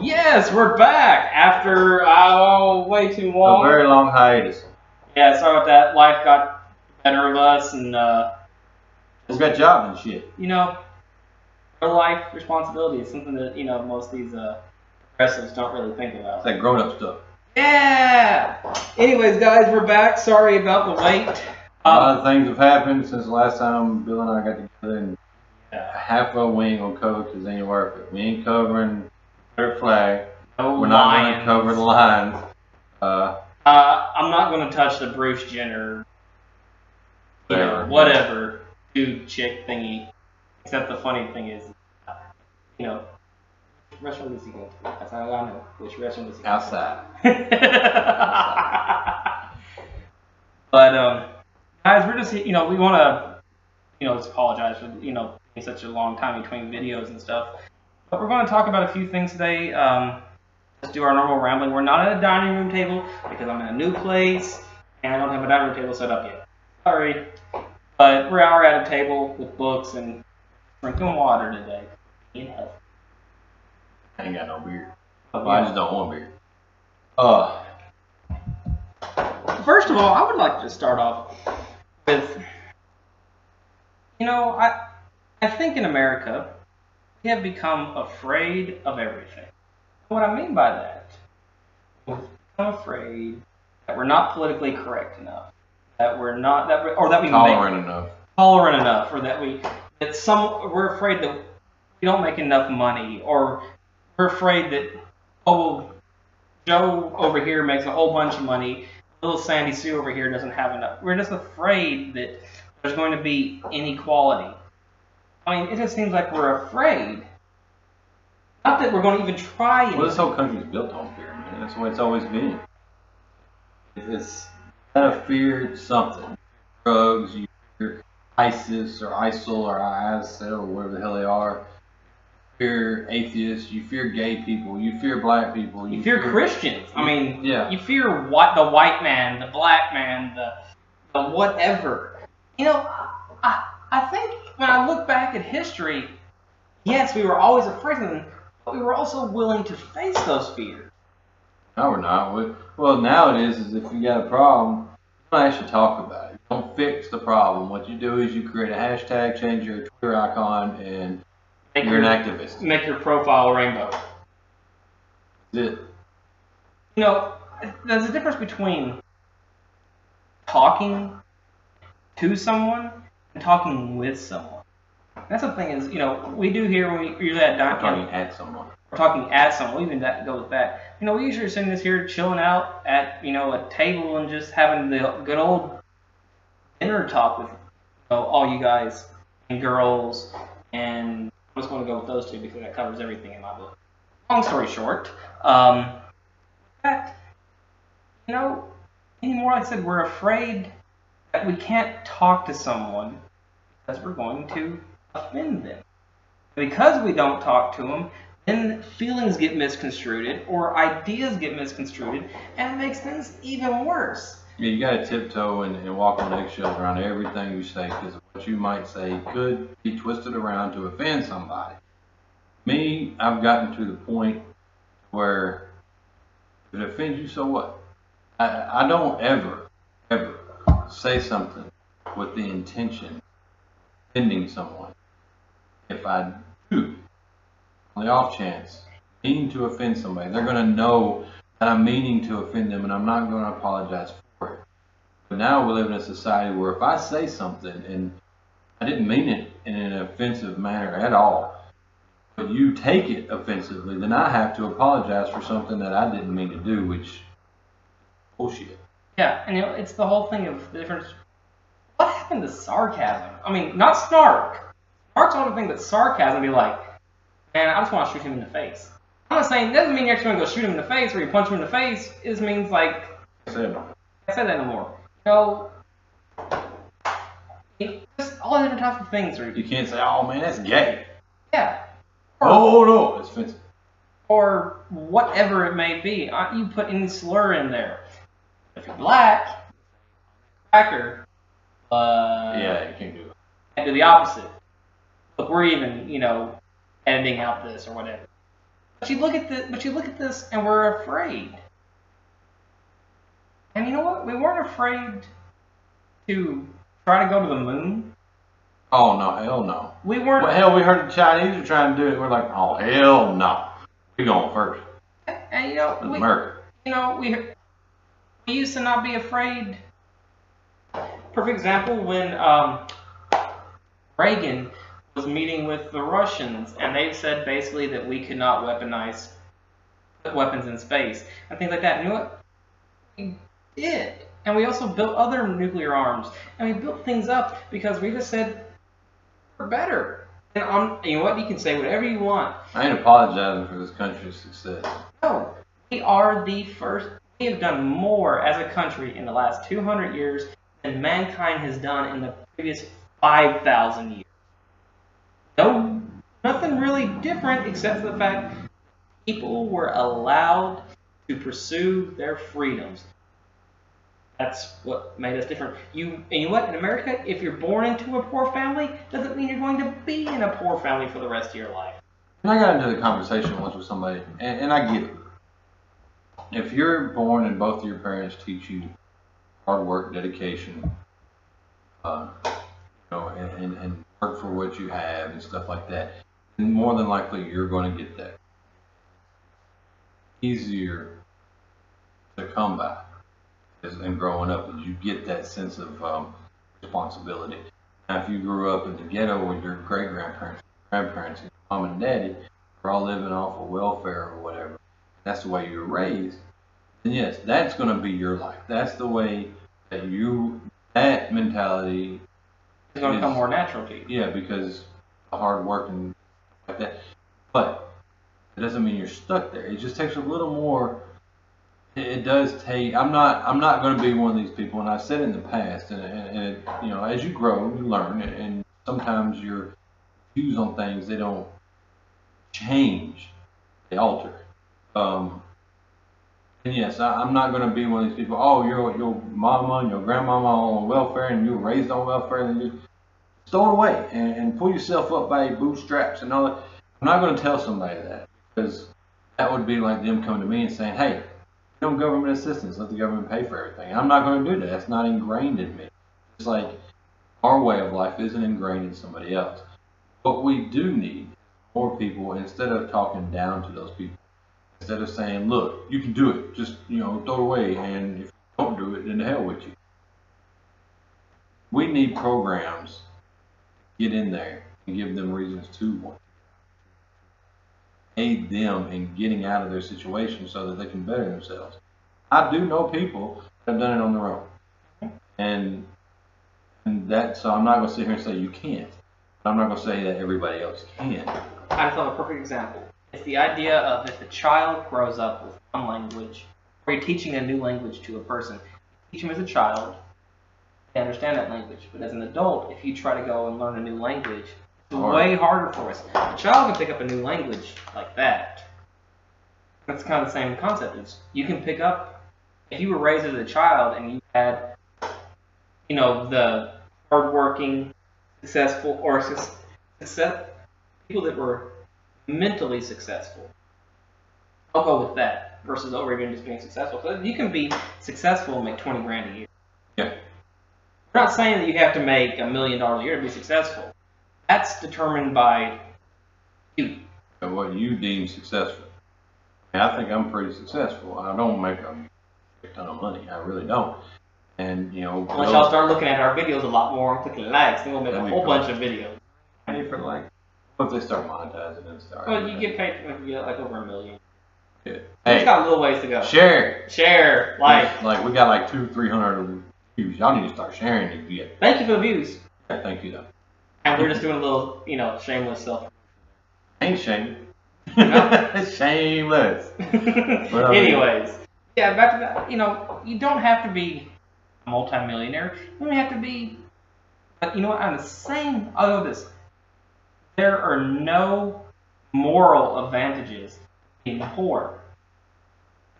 Yes, we're back after oh way too long. A very long hiatus. yeah, sorry about that. Life got better of us, and uh, We got jobs and shit. you know, real life responsibility is something that you know most of these uh, progressives don't really think about. It's that grown up stuff. Yeah. Anyways, guys, we're back. Sorry about the wait. A lot Um, of things have happened since the last time Bill and I got together, and yeah, half of we ain't gonna cover because ain't worth it. We ain't covering flag. no We're not gonna cover the lines. Uh, Uh, I'm not going to touch the Bruce Jenner, you know, Whatever. dude, chick thingy. Except the funny thing is, you know, which restaurant does he go to? That's how I know. Which restaurant does he go to? outside. but, um, guys, we're just, you know, we want to, you know, just apologize for, you know, such a long time between videos and stuff. But we're going to talk about a few things today. Um, let's do our normal rambling. We're not at a dining room table because I'm in a new place and I don't have a dining room table set up yet. Sorry. But we are at a table with books and drinking water today. Being healthy. I ain't got no beer. Well, I just don't want beer. Uh, First of all, I would like to start off with, you know, I, I think in America we have become afraid of everything. What I mean by that, we've become afraid that we're not politically correct enough, that we're not that, we, or that we make tolerant enough. tolerant enough, or that we that some we're afraid that we don't make enough money, or we're afraid that oh well, Joe over here makes a whole bunch of money, little Sandy Sue over here doesn't have enough. We're just afraid that there's going to be inequality. I mean, it just seems like we're afraid. Not that we're going to even try. It. Well, this anything. whole country's built on fear, man. That's the way it's always been. It's gotta fear something. Drugs, you fear ISIS or ISIL or ISIL or whatever the hell they are. You fear atheists, you fear gay people, you fear black people, You fear Christians. I mean, Yeah. you fear what the white man, the black man, the the whatever. You know, I I think when I look back at history, yes, we were always afraid of them, but we were also willing to face those fears. No, we're not. We, well, now it is, is if you got a problem, you don't actually talk about it. You don't fix the problem. What you do is you create a hashtag, change your Twitter icon, and Make you're an your, activist. make your profile rainbow. That's it. You know, there's a difference between talking to someone talking with someone. That's the thing is, you know, we do here when we usually at I'm talking at someone. we're talking at someone, We even that go with that. You know, we usually are sitting this here chilling out at, you know, a table and just having the good old dinner talk with you know, all you guys and girls and I'm just going to go with those two because that covers everything in my book. Long story short, um, that, you know, anymore, I said, we're afraid that we can't talk to someone because we're going to offend them. Because we don't talk to them, then feelings get misconstrued or ideas get misconstrued, and it makes things even worse. Yeah, you got to tiptoe and, and walk on eggshells around everything you say because what you might say could be twisted around to offend somebody. Me, I've gotten to the point where if it offends you, so what? I, I don't ever, ever say something with the intention offending someone. If I do, on the off chance, mean to offend somebody, they're going to know that I'm meaning to offend them and I'm not going to apologize for it. But now we live in a society where if I say something and I didn't mean it in an offensive manner at all, but you take it offensively, then I have to apologize for something that I didn't mean to do, which bullshit. Yeah, and it's the whole thing of the difference. Happened sarcasm? I mean, not snark. Snark's one thing, but sarcasm be like, man, I just want to shoot him in the face. I'm not saying, doesn't mean you're actually going to go shoot him in the face or you punch him in the face. It just means, like, I said, I said that no more. You know, it- just all different types of things. Or, you can't say, oh man, that's gay. yeah. Oh, or, Oh no, it's offensive. or whatever it may be. You put any slur in there. If you're black, cracker, uh, Yeah, you can't do it. and do the opposite. Look, we're even, you know, editing out this or whatever. But you look at the, but you look at this, and we're afraid. And you know what? We weren't afraid to try to go to the moon. Oh no, hell no. We weren't. Well, hell, we heard the Chinese are trying to do it. We're like, oh hell no. We're going first. and you know, That's we, America. you know, we we used to not be afraid. Perfect example when um, Reagan was meeting with the Russians, and they said basically that we could not weaponize put weapons in space and things like that. And you know what? We did, and we also built other nuclear arms, and we built things up because we just said we're better. And on, you know what? You can say whatever you want. I ain't apologizing for this country's success. No, we are the first. We have done more as a country in the last 200 years than mankind has done in the previous 5,000 years. No, nothing really different except for the fact people were allowed to pursue their freedoms. That's what made us different. You and you know what? In America, if you're born into a poor family, doesn't mean you're going to be in a poor family for the rest of your life. And I got into the conversation once with somebody, and, and I get it. If you're born and both of your parents teach you hard work, dedication, uh, you know, and, and, and work for what you have and stuff like that, then more than likely you're going to get that. Easier to come by as in growing up, you get that sense of um, responsibility. Now, if you grew up in the ghetto with your great grandparents, grandparents, and mom and daddy are all living off of welfare or whatever, that's the way you were raised, then yes, that's going to be your life. That's the way that you, that mentality, It's going to come more natural to you. yeah, because the hard work and like that. But it doesn't mean you're stuck there. It just takes a little more. It, does take. I'm not. I'm not going to be one of these people, and I've said it in the past. And, and, and it, you know, as you grow, you learn, and, and sometimes your views on things they don't change. They alter. Um, and yes, I, I'm not going to be one of these people. Oh, your your mama and your grandmama on welfare, and you were raised on welfare, and you stow it away and, and pull yourself up by your bootstraps and all that. I'm not going to tell somebody that because that would be like them coming to me and saying, "Hey, know government assistance, let the government pay for everything." I'm not going to do that. That's not ingrained in me. It's like our way of life isn't ingrained in somebody else. What we do need more people instead of talking down to those people. Instead of saying, "Look, you can do it. Just you know, throw it away, and if you don't do it, then the hell with you." We need programs get in there and give them reasons to want aid them in getting out of their situation so that they can better themselves. I do know people that have done it on their own. And and that so I'm not gonna sit here and say you can't. I'm not gonna say that everybody else can. I have a perfect example. It's the idea of if a child grows up with one language, or you're teaching a new language to a person, teach them as a child, they understand that language. But as an adult, if you try to go and learn a new language, it's Hard. way harder for us. A child can pick up a new language like that. That's kind of the same concept. Is you can pick up if you were raised as a child and you had, you know, the hardworking, successful, or suc- success people that were mentally successful. I'll go with that versus over even just being successful. So you can be successful and make twenty grand a year. Yeah. We're not saying that you have to make a million dollars a year to be successful. That's determined by you. And what you deem successful. And I think I'm pretty successful. I don't make a ton of money. I really don't. And you know, Unless y'all start looking at our videos a lot more and clicking likes, then we'll make a whole bunch of videos. pay for like what if they start monetizing and start. Well, you get paid if you get like over a million. Yeah. It's Hey, got a little ways to go. share. Share, like. like we got like two, three hundred views. Y'all need to start sharing if you get. Thank you for the views. Yeah, thank you though. And we're just doing a little, you know, shameless self. Ain't shame. No. Shameless. Well, Anyways, yeah, back to that. You know, you don't have to be a multimillionaire. You don't have to be. But you know what? On the same, I know this. There are no moral advantages in being poor.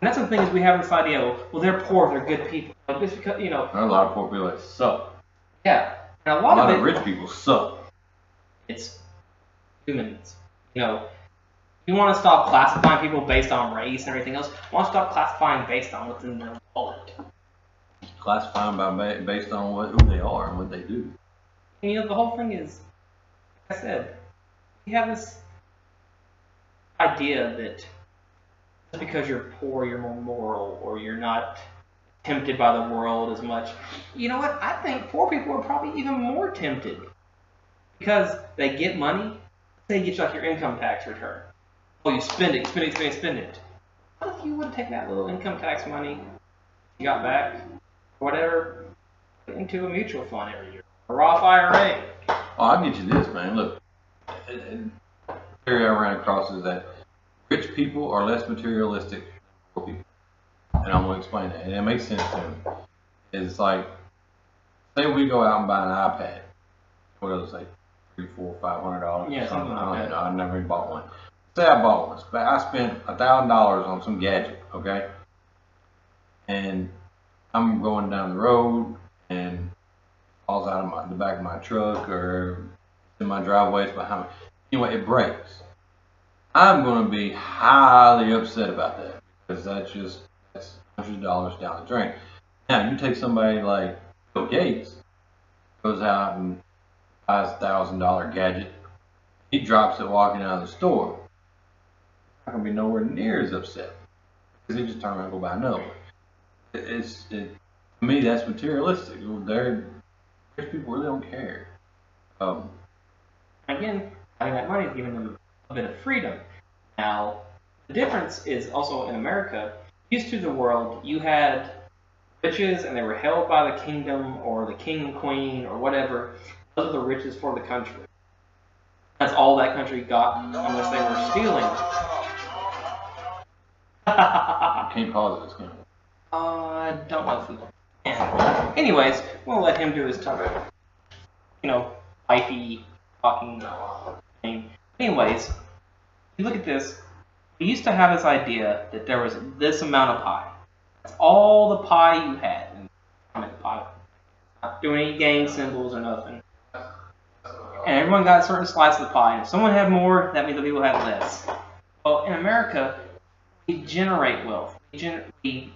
And that's the thing is we have this idea. Of, well, they're poor. They're good people. Like just because you know, are a lot of poor people that suck. yeah. And a A lot, lot of of it, rich people suck. it's humans. You know, You want to stop classifying people based on race and everything else. You want to stop classifying based on what's in their wallet. Classify them by based on what who they are and what they do. And you know, the whole thing is, like I said, you have this idea that just because you're poor, you're more moral, or you're not tempted by the world as much. You know what? I think poor people are probably even more tempted because they get money. They get like your income tax return. Oh, you spend it, spend it, spend it, spend it. What if you would take that little income tax money you got back, whatever, into a mutual fund every year, a Roth IRA? Oh, I'll get you this, man. Look, and- and the area I ran across is that rich people are less materialistic than poor people. And I'm going to explain that. And it makes sense to me. It's like, say we go out and buy an iPad. What does it say? Three, four, five hundred dollars? Yeah, something like I don't that. know. I never even bought one. Say I bought one. But I spent a thousand dollars on some gadget, okay? And I'm going down the road and falls out of my, the back of my truck or in my driveway, it's behind me. Anyway, it breaks. I'm going to be highly upset about that because that's just that's hundred dollars down the drain. Now you take somebody like Bill Gates, goes out and buys a thousand dollar gadget, he drops it walking out of the store. Not gonna be nowhere near as upset because he just turned around and go buy another. one. It's it, to me that's materialistic. They're rich people really don't care. Um, Again, having that money is giving them a bit of freedom. Now, the difference is also in America, used to the world, you had riches and they were held by the kingdom or the king and queen or whatever. Those are the riches for the country. That's all that country got unless they were stealing. can't pause this, can you? Uh, don't know if we can. Anyways, we'll let him do his time. You know, wifey talking thing. Anyways, you look at this. We used to have this idea that there was this amount of pie. That's all the pie you had. And I mean, pie. Not doing any gang symbols or nothing. And everyone got certain slice of the pie. And if someone had more, that means the people had less. Well, in America, we generate wealth. We, we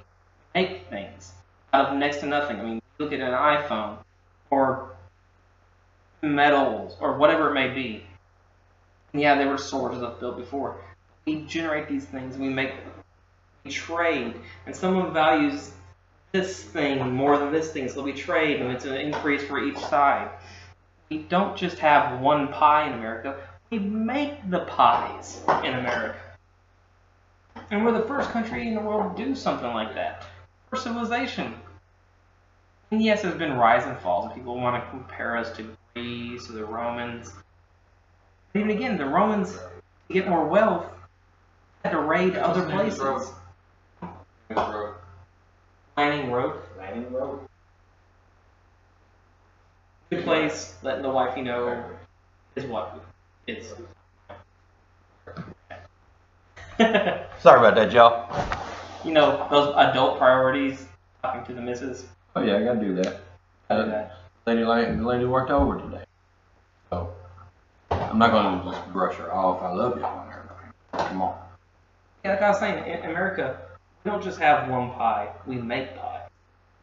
make things out of next to nothing. I mean, look at an iPhone or metals or whatever it may be. Yeah, there were swords that built before. We generate these things. We make, we trade, and someone values this thing more than this thing, so we trade, and it's an increase for each side. We don't just have one pie in America. We make the pies in America. And we're the first country in the world to do something like that. For civilization. And yes, there's been rise and falls. and People want to compare us to Greece or the Romans. But even again, the Romans, to get more wealth, had to raid other What's the name of places. the road? Landing road. Landing road? Good place, letting the wifey know is what is. Sorry about that, y'all. you know, those adult priorities, talking to the missus. Oh yeah, I gotta do that. I do that. Lady, the lady worked over today, so I'm not gonna just brush her off. I love you on her. Come on. Yeah, like I was saying, in America, we don't just have one pie, we make pie.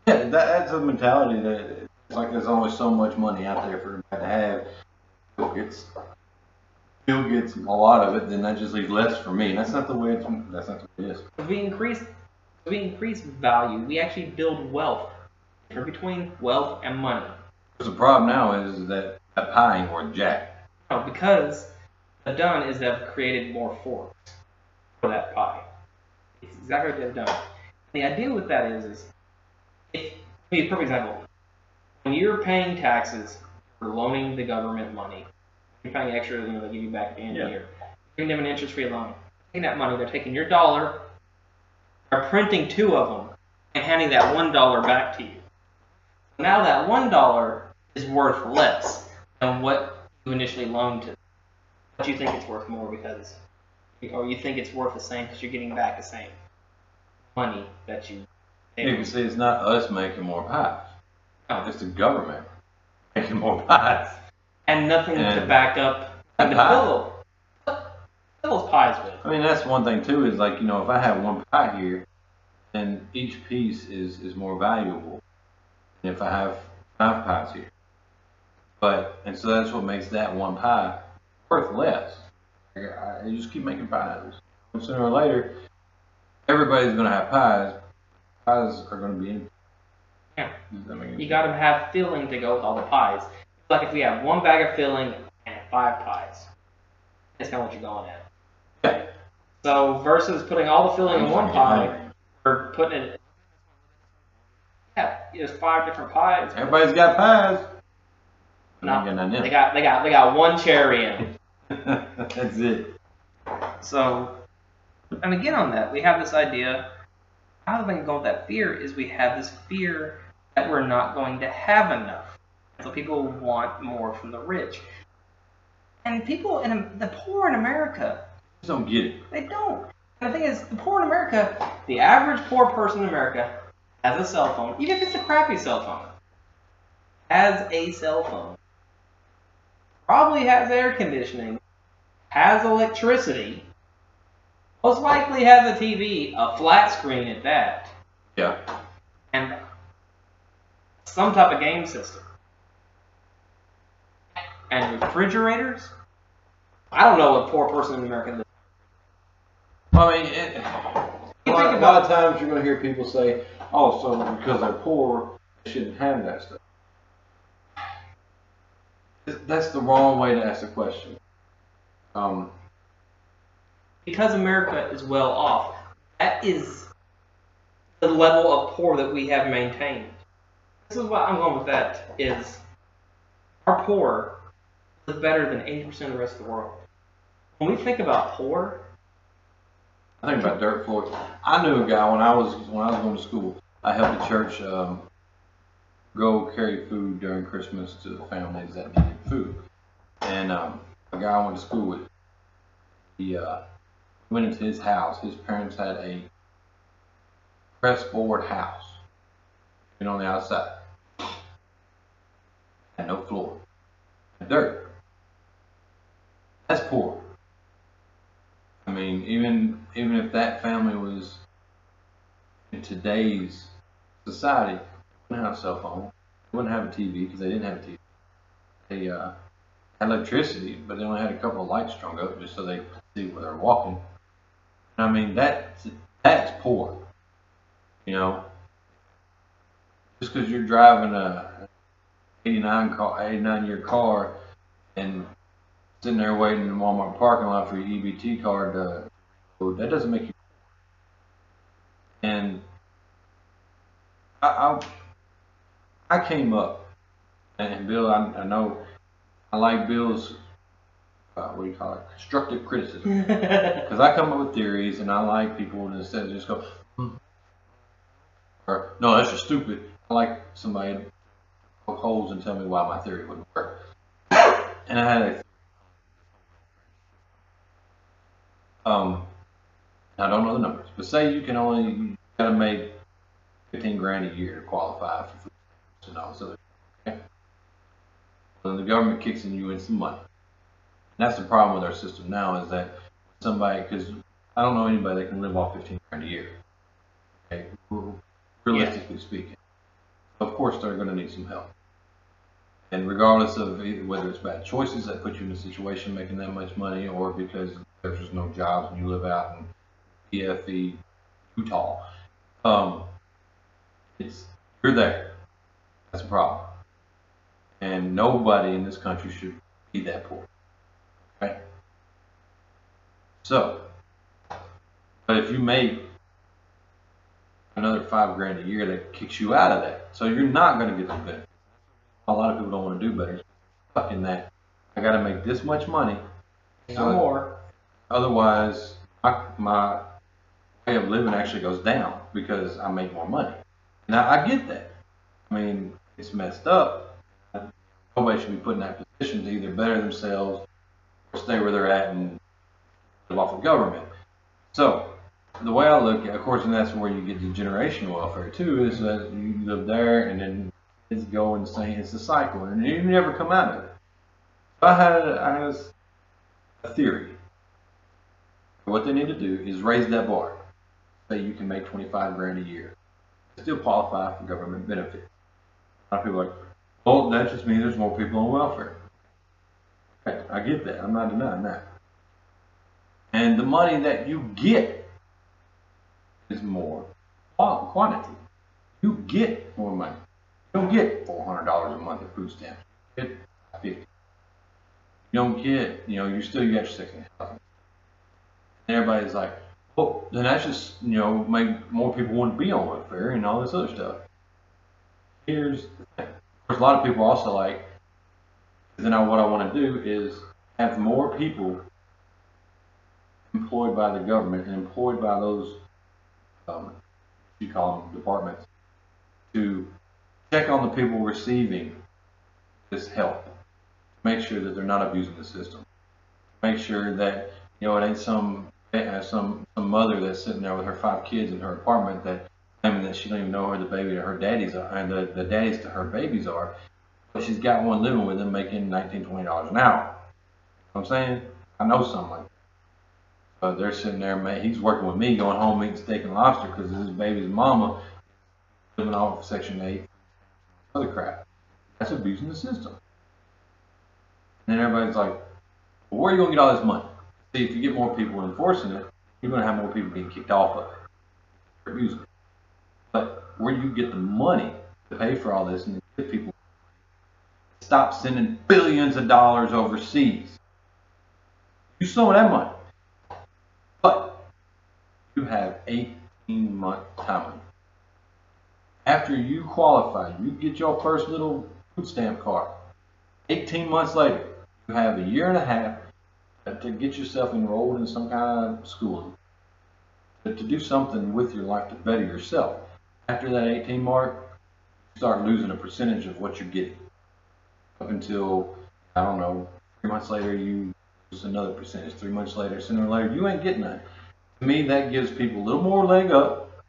Yeah, that, that's a mentality that it's like there's only so much money out there for everybody to have. Bill gets, Bill gets a lot of it, then that just leaves less for me. And that's not the way it's. That's not the way it is. If we increase, if we increase value, we actually build wealth. Between wealth and money. Because the problem now is that that pie ain't worth jack. No, because what they've done is they've created more forks for that pie. It's exactly what they've done. The idea with that is, is if, be a perfect example, when you're paying taxes for loaning the government money, you're paying extra, you know, they give you back at the end of the year. Giving them an interest-free loan. Taking that money, they're taking your dollar, they're printing two of them, and handing that one dollar back to you. Now that one dollar is worth less than what you initially loaned to. But you think it's worth more because, or you think it's worth the same because you're getting back the same money that you. You can see it's not us making more pies. No. It's the government making more pies. and nothing to back up the pillow. Pillows pies with. I mean, that's one thing too. Is like you know, if I have one pie here, then each piece is is more valuable if I have five pies here. But and so that's what makes that one pie worth less. I, I just keep making pies. Sooner or later, everybody's gonna have pies. Pies are gonna be in. Yeah. Does that make any You got to have filling to go with all the pies. It's like if we have one bag of filling and five pies. That's kind of what you're going at. Yeah. So versus putting all the filling in one to pie, or putting it. Yeah, there's five different pies. Everybody's got pies. But No, I ain't got nothing They got they got they got one cherry in. That's it. So, and again on that, we have this idea. How do we go with that fear? Is we have this fear that we're not going to have enough. So people want more from the rich, and people in the poor in America, Just don't get it. they don't. And the thing is, the poor in America, the average poor person in America has a cell phone, even if it's a crappy cell phone, has a cell phone, probably has air conditioning, has electricity, most likely has a TV, a flat screen at that, Yeah. and some type of game system. And refrigerators? I don't know what poor person in America lives. Well, I mean, it, a, You lot, think a lot of times you're going to hear people say, "Oh, so because they're poor, they shouldn't have that stuff." That's the wrong way to ask the question. Um, because America is well off, that is the level of poor that we have maintained. This is what I'm going with that is our poor live better than 80% of the rest of the world. When we think about poor, I think about dirt floors. I knew a guy when I was when I was going to school. I helped the church um, go carry food during Christmas to the families that needed food. And um, a guy I went to school with, he uh, went into his house. His parents had a press board house, and on the outside, had no floor, dirt. That's poor. I mean, even even if that family was in today's society, wouldn't have a cell phone, they wouldn't have a TV because they didn't have a TV. They uh, had electricity, but they only had a couple of lights strung up just so they could see where they're walking. I mean, that that's poor. You know, just because you're driving a 89 car, 89 year car, and sitting there waiting in the Walmart parking lot for your EBT card to that doesn't make you and I I, I came up and Bill I, I know I like Bill's uh, what do you call it? Constructive criticism. Because I come up with theories and I like people to instead of just go hmm, or no that's just stupid. I like somebody to poke holes and tell me why my theory wouldn't work. And I had a Um, I don't know the numbers, but say you can only you gotta make fifteen grand a year to qualify for food stamps and all this other. Okay. The government kicks in you in some money. And that's the problem with our system now is that somebody, because I don't know anybody that can live off fifteen grand a year. Okay, realistically speaking. Of course, they're going to need some help. And regardless of whether it's bad choices that put you in a situation making that much money, or because there's just no jobs and you live out in PFE, Utah, um, it's you're there. That's a problem. And nobody in this country should be that poor. Okay. So, but if you make another five grand a year, that kicks you out of that. So you're not going to get the benefits. A lot of people don't want to do better. Stuck in that. I got to make this much money. no more. Otherwise, my, my way of living actually goes down because I make more money. Now I get that. I mean, it's messed up. Nobody should be put in that position to either better themselves or stay where they're at and live off of government. So the way I look at, of course, and that's where you get the generational welfare too, is that you live there and then kids go insane. It's a cycle, and you never come out of it. So I had, I had a theory What they need to do is raise that bar. Say you can make 25 grand a year. Still qualify for government benefits. A lot of people are like, well, that just means there's more people on welfare. Okay, I get that. I'm not denying that. And the money that you get is more quantity. You get more money. You don't get $400 a month of food stamps. You get 50 You don't get, you know, you still get your 60,000 And everybody's like, well, then that's just, you know, make more people want to be on welfare and all this other stuff. Here's the thing. Course, a lot of people also like, then I, what I want to do is have more people employed by the government and employed by those, um, you call them departments, to check on the people receiving this help. Make sure that they're not abusing the system. Make sure that, you know, it ain't some, uh, some, some mother that's sitting there with her five kids in her apartment that claiming that she don't even know where the baby to her daddies are, and the, the daddies to her babies are. But she's got one living with them making 19 $20 an hour. You know I'm saying? I know something like that. So they're sitting there, man, he's working with me, going home eating steak and lobster because his baby's mama living off of Section 8, other crap. That's abusing the system. And then everybody's like, well, where are you to get all this money? See, if you get more people enforcing it, you're going to have more people being kicked off of it. abusing. But where do you get the money to pay for all this and get people stop sending billions of dollars overseas? Use some of that money. But you have 18 month time. After you qualify, you get your first little food stamp card. 18 months later, you have a year and a half to get yourself enrolled in some kind of schooling, to, to do something with your life to better yourself. After that 18 mark, you start losing a percentage of what you're getting. Up until, I don't know, three months later, you lose another percentage. Three months later, sooner or later, you ain't getting none. To me, that gives people a little more leg up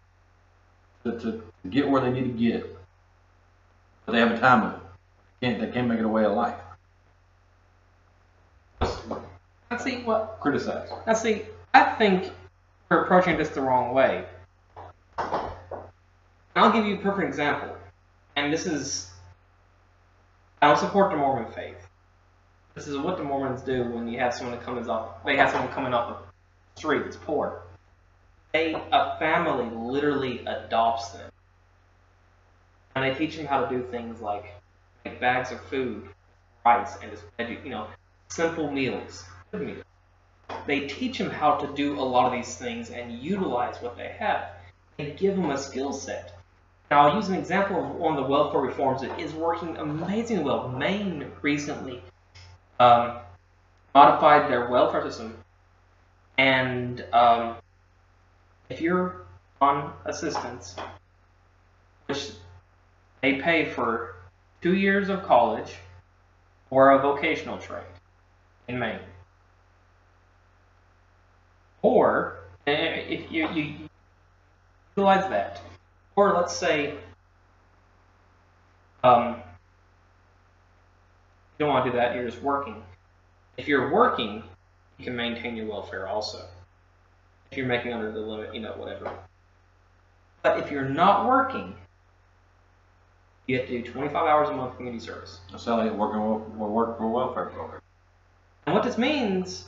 to, to get where they need to get. But they have a time limit. They can't, they can't make it a way of life. I see what Criticize. Now, see, I think we're approaching this the wrong way. I'll give you a perfect example. And this is, I don't support the Mormon faith. This is what the Mormons do when you have someone that comes off, they have someone coming off the street that's poor. They, a family literally adopts them. And they teach them how to do things like make bags of food, rice, and just, you know, simple meals, meals they teach them how to do a lot of these things and utilize what they have. They give them a skill set. Now, I'll use an example of one of the welfare reforms that is working amazingly well. Maine recently um, modified their welfare system, and um, if you're on assistance, which they pay for two years of college or a vocational trade in Maine. Or eh, if you, you utilize that, or let's say um, you don't want to do that, you're just working. If you're working, you can maintain your welfare also. If you're making under the limit, you know, whatever. But if you're not working, you have to do 25 hours a month community service. How they working with, work for welfare program. And what this means,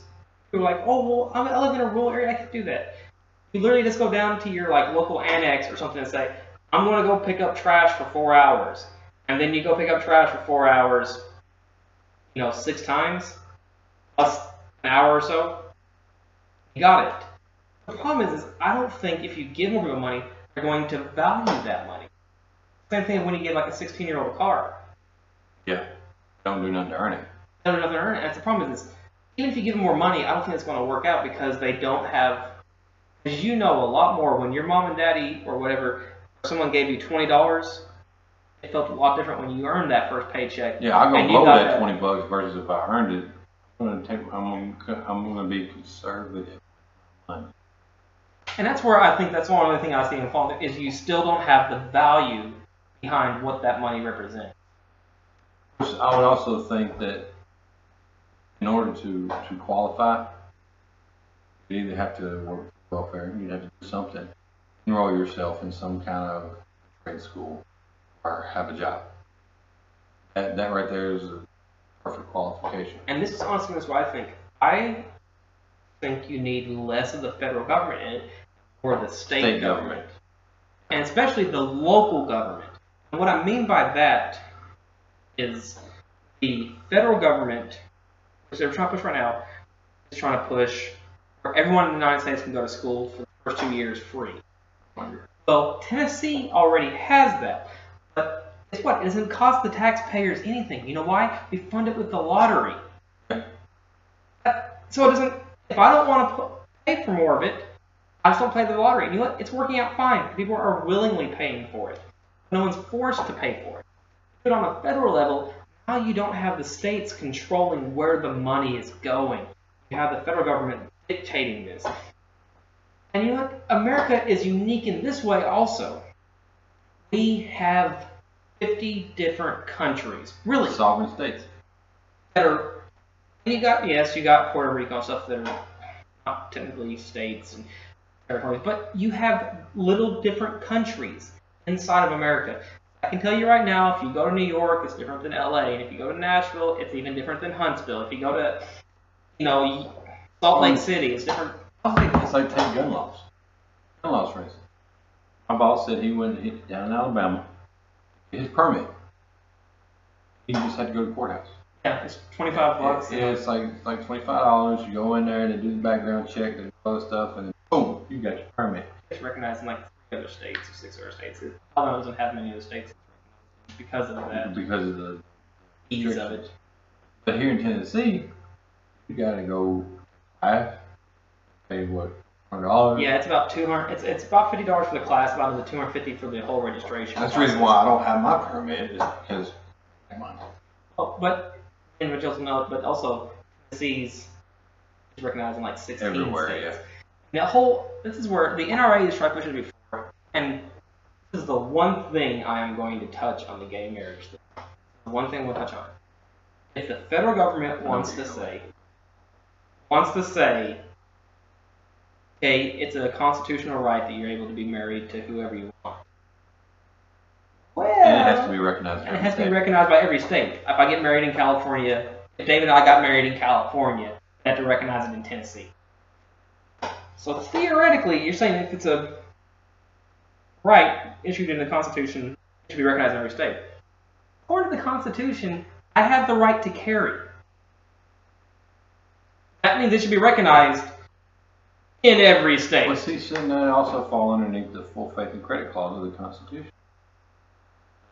you're like, oh, well, I'm, I live in a rural area, I can do that. You literally just go down to your like local annex or something and say, I'm going to go pick up trash for four hours. And then you go pick up trash for four hours, you know, six times, plus an hour or so. You got it. The problem is, is I don't think if you give more people money, they're going to value that money. Same thing when you give like a 16 year old a car. Yeah. Don't do nothing to earn it. Don't know if they're earning it. That's the problem is, is even if you give them more money, I don't think it's going to work out because they don't have. as you know a lot more when your mom and daddy or whatever, someone gave you twenty dollars, it felt a lot different when you earned that first paycheck. Yeah, I'm gonna blow that, that. twenty bucks versus if I earned it. I'm gonna take. I'm gonna. I'm gonna be conservative. Money. And that's where I think that's one other thing I see in falling is you still don't have the value behind what that money represents. I would also think that in order to to qualify, You either have to work for welfare, you'd have to do something, enroll yourself in some kind of trade school, or have a job. That, that right there is a perfect qualification. And this is honestly that's what I think. I think you need less of the federal government in it, or the state, State government. government. and especially the local government. And what I mean by that is the federal government, they're trying to push right now, is trying to push where everyone in the United States can go to school for the first two years free. Well, Tennessee already has that, but guess what? It doesn't cost the taxpayers anything. You know why? We fund it with the lottery. So it doesn't. If I don't want to pay for more of it, I just don't play the lottery. And you know what? It's working out fine. People are willingly paying for it. No one's forced to pay for it. But on a federal level, now you don't have the states controlling where the money is going. You have the federal government dictating this. And you look. America is unique in this way also. We have 50 different countries, really, Sovereign states. that are. And you got yes, you got Puerto Rico and stuff that are not technically states and territories, but you have little different countries inside of America. I can tell you right now, if you go to New York, it's different than LA, and if you go to Nashville, it's even different than Huntsville. If you go to, you know, Salt Lake City, it's different. I think It's like take gun laws. Gun laws, for instance. My boss said he went he, down in Alabama, get his permit. He just had to go to the courthouse. Yeah, it's 25 bucks. Yeah, it's like it's like twenty five dollars. You go in there and they do the background check, they do all the stuff, and then boom, you got your permit. It's recognized in like other states or six other states. Alabama doesn't have many other states because of that Because of the ease of it. but here in Tennessee, you gotta go five, pay what, hundred dollars. Yeah, it's about 200. It's it's about 50 dollars for the class, about another 250 for the whole registration. That's the reason why I don't have my permit is because come on. Oh, but individuals know, but also Tennessee's is recognized in like 16 Everywhere, states. The whole this is where the NRA is trying to push it before, and this is the one thing I am going to touch on the gay marriage thing. The one thing we'll touch on. If the federal government wants to say wants to say, okay, it's a constitutional right that you're able to be married to whoever you want. Well, And it has to be recognized. and it has to be recognized by every state. If I get married in California, if David and I got married in California, I have to recognize it in Tennessee. So theoretically, you're saying if it's a right issued in the Constitution, it should be recognized in every state. According to the Constitution, I have the right to carry. That means it should be recognized in every state. Well, see, shouldn't that also fall underneath the full faith and credit clause of the Constitution?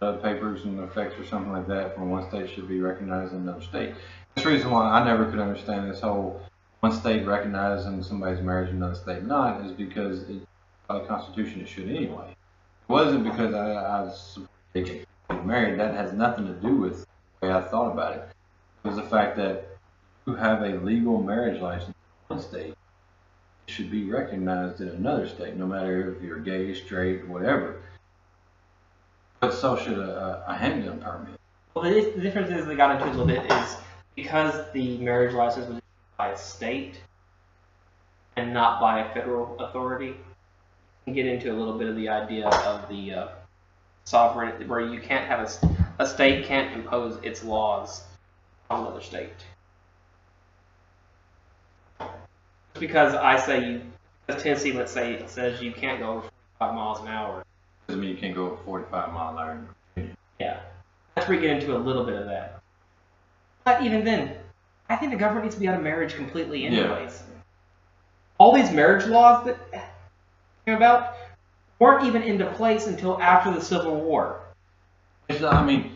Uh, papers and effects or something like that from one state should be recognized in another state. That's the reason why I never could understand this whole one state recognizing somebody's marriage and another state not is because it, by the Constitution it should anyway. Wasn't because I, I getting married. That has nothing to do with the way I thought about it. It was the fact that you have a legal marriage license in one state it should be recognized in another state, no matter if you're gay, straight, whatever. But so should a, a handgun permit. Well, the, difference is they got into a bit is because the marriage license was by a state and not by a federal authority. Get into a little bit of the idea of the uh, sovereign, where you can't have a, a state can't impose its laws on another state. Just because I say you, because Tennessee, let's say, says you can't go over 45 miles an hour, Doesn't mean you can't go 45 mile an hour. Yeah. That's where you get into a little bit of that. But even then, I think the government needs to be out of marriage completely Yeah. anyways. All these marriage laws that about weren't even into place until after the Civil War. It's not, I mean,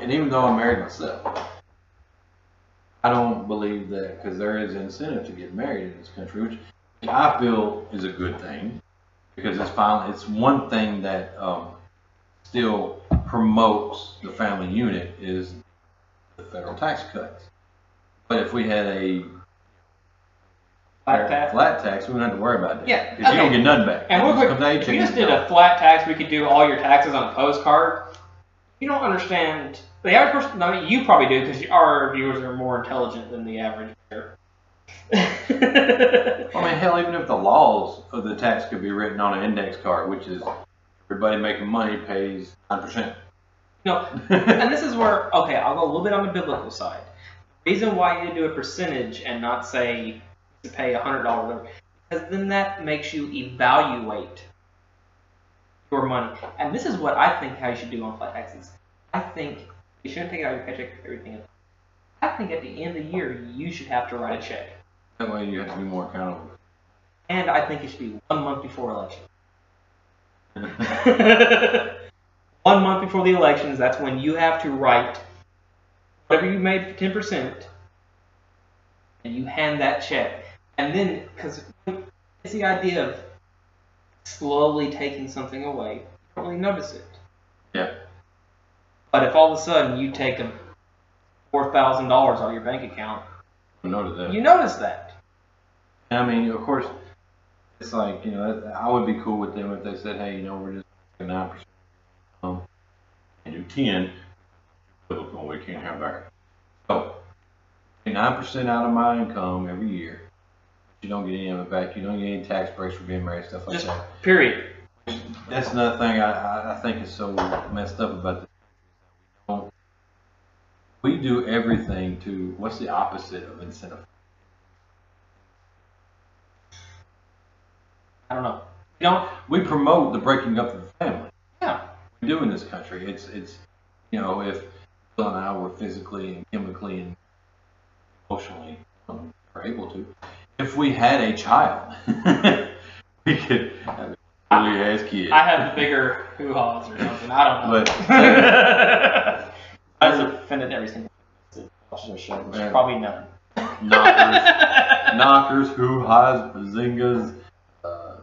and even though I'm married myself, I don't believe that because there is incentive to get married in this country, which I feel is a good thing because it's finally it's one thing that um, still promotes the family unit is the federal tax cuts. But if we had a Flat tax. flat tax, we wouldn't have to worry about that. Yeah, because you don't okay. get nothing back. And real quick, if we just did a flat tax, we could do all your taxes on a postcard. You don't understand. The average person, I mean, you probably do because our viewers are more intelligent than the average viewer. I mean, hell, even if the laws of the tax could be written on an index card, which is everybody making money pays nine percent. No, and this is where okay, I'll go a little bit on the biblical side. The reason why you need to do a percentage and not say to pay a hundred dollars, because then that makes you evaluate your money. And this is what I think how you should do on flat taxes. I think you shouldn't take out your paycheck for everything. I think at the end of the year you should have to write a check. That way, you have to be more accountable. And I think it should be one month before election. one month before the elections, that's when you have to write whatever you made for 10%, and you hand that check. And then, because it's the idea of slowly taking something away, you don't really notice it. Yeah. But if all of a sudden you take a $4,000 out of your bank account, I noticed that. you notice that. I mean, of course, it's like you know, I would be cool with them if they said, "Hey, you know, we're just nine percent, um, and do ten, we can't have that." So, nine percent out of my income every year. You don't get any of it back. You don't get any tax breaks for being married, stuff like Just that. period. That's another thing I, I, think is so messed up about this. We do everything to. What's the opposite of incentive? I don't know. You don't. we promote the breaking up of the family. Yeah. We do in this country. It's it's you know if Bill and I were physically and chemically and emotionally um, are able to, if we had a child, we could have a really ass kid. I have bigger hoo haws or something. I don't know. But- I just offended every single person watches our show, Yeah. probably none. knockers, knockers, who highs, bazingas, uh,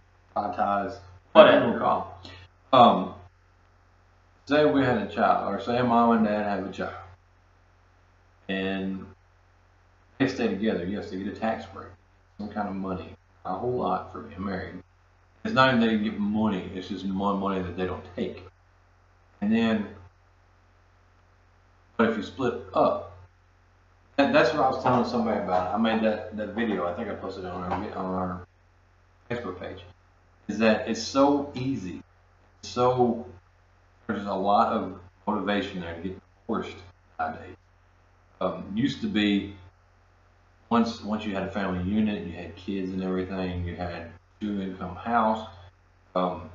ties, Whatever. you call. Um, say we had a child, or say mom and dad have a child, and they stay together. Yes, they get a tax break, some kind of money, a whole lot for being married. It's not even that they get money; it's just more money that they don't take. And then, but if you split up, that, that's what I was telling somebody about. I made that, that video. I think I posted it on our on our Facebook page. Is that it's so easy, so there's a lot of motivation there to get divorced nowadays. Um, used to be once once you had a family unit, you had kids and everything, you had two income house. Um,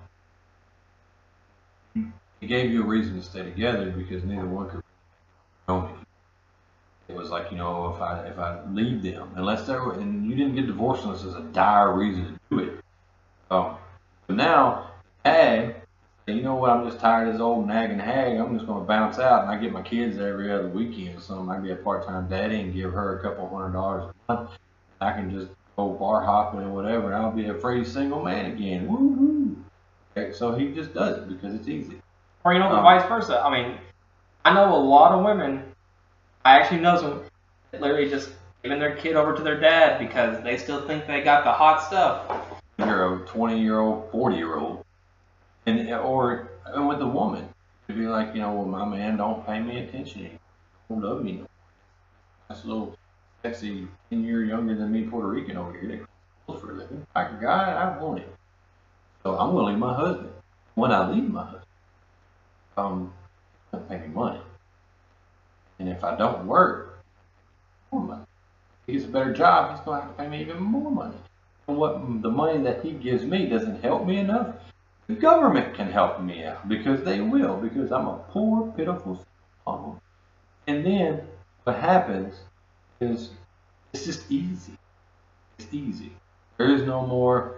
it gave you a reason to stay together because neither one could know me. It was like, you know, if I if I leave them, unless there were, and you didn't get divorced unless there's a dire reason to do it. Um, but now, hag, you know what? I'm just tired of this old nagging hag. I'm just going to bounce out, and I get my kids every other weekend or something. I can be a part-time daddy and give her a couple hundred dollars a month. I can just go bar hopping and whatever, and I'll be a free single man again. Woo woo. Okay, so he just does it because it's easy. Or you know, Um, vice versa. I mean, I know a lot of women. I actually know some that literally just giving their kid over to their dad because they still think they got the hot stuff. you're a 20 year old, 40 year old, and or and with a woman, to be like, you know, well, my man don't pay me attention anymore, don't love me no a little sexy, 10 year younger than me Puerto Rican over here. that close for a living. Can guy, I want it. So I'm gonna leave my husband. When I leave my husband, um, he doesn't pay me money, and if I don't work, more money. If he gets a better job, he's gonna have to pay me even more money And what the money that he gives me doesn't help me enough, the government can help me out because they will because I'm a poor, pitiful mom. And then what happens is it's just easy. It's easy. There is no more.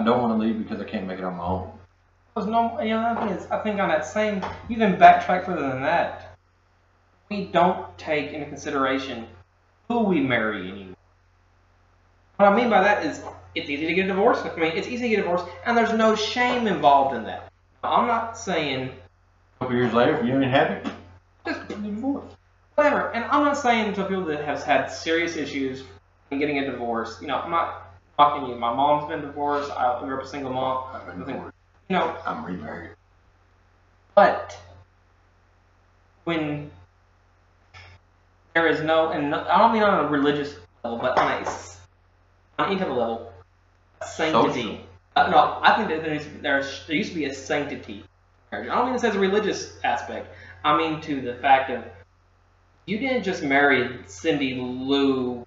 I don't want to leave because I can't make it on my own. There's no, you know, thing is, I think on that same, even backtrack further than that, we don't take into consideration who we marry anymore. What I mean by that is, it's easy to get a divorce. I mean, it's easy to get a divorce, and there's no shame involved in that. I'm not saying A couple years later, if you ain't happy, just get divorced. whatever, and I'm not saying to people that have had serious issues in getting a divorce. You know, I'm not fucking you. My mom's been divorced. I grew up a single mom. I've been divorced. You know, I'm remarried. But when there is no, and I don't mean on a religious level, but on a on any type of level, a sanctity. Uh, no, I think that there, is, there's, there used to be a sanctity. I don't mean this as a religious aspect. I mean to the fact of you didn't just marry Cindy Lou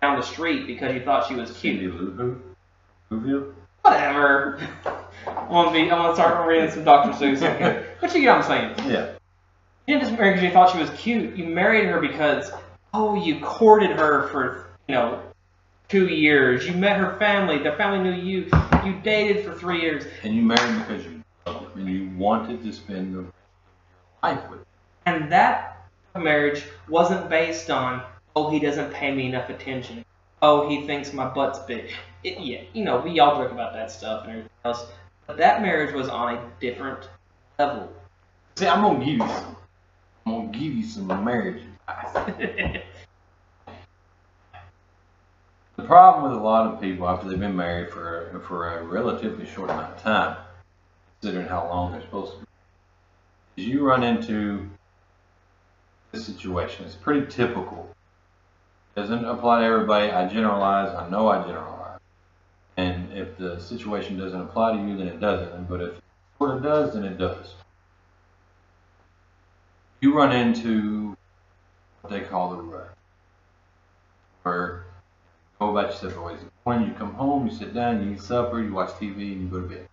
down the street because you thought she was cute. Cindy Lou Who? Whatever. I'm gonna be. I'm gonna start reading some Dr. Seuss. here. But you get what I'm saying. Yeah. You didn't just marry because you thought she was cute. You married her because oh, you courted her for you know two years. You met her family. The family knew you. You dated for three years. And you married because you loved him and you wanted to spend the rest of your life with him. And that marriage wasn't based on, oh, he doesn't pay me enough attention. Oh, he thinks my butt's big. It, yeah, you know, we all joke about that stuff and everything else. But that marriage was on a different level. See, I'm gonna give you some. I'm gonna give you some marriage advice. The problem with a lot of people after they've been married for for a relatively short amount of time, considering how long they're supposed to be, is you run into this situation. It's pretty typical. Doesn't apply to everybody. I generalize. I know I generalize. And if the situation doesn't apply to you, then it doesn't. But if it sort of does, then it does. You run into what they call the rut, where go about your separate ways. When you come home, you sit down, you eat supper, you watch TV, and you go to bed.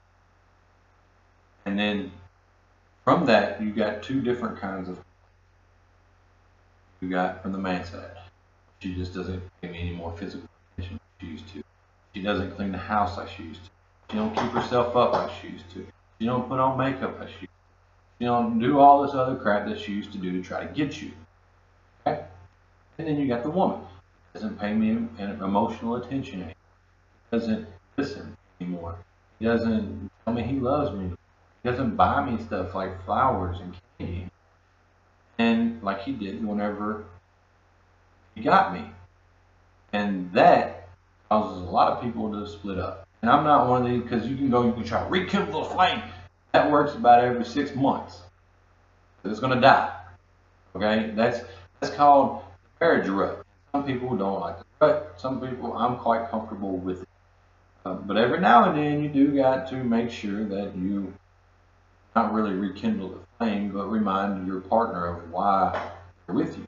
And then from that, you got two different kinds of. You got from the man side. She just doesn't give me any more physical attention she used to. She doesn't clean the house like she used to. She don't keep herself up like she used to. She don't put on makeup like she used to. She don't do all this other crap that she used to do to try to get you. Okay? And then you got the woman doesn't pay me emotional attention anymore. He doesn't listen anymore. He doesn't tell me he loves me. He doesn't buy me stuff like flowers and candy. And like he did whenever he got me. And that causes a lot of people to split up. And I'm not one of these because you can go, you can try to rekindle the flame. That works about every six months. It's gonna die. Okay? That's that's called marriage rut. Some people don't like the rut. Some people, I'm quite comfortable with it. Uh, but every now and then, you do got to make sure that you not really rekindle the flame, but remind your partner of why they're with you.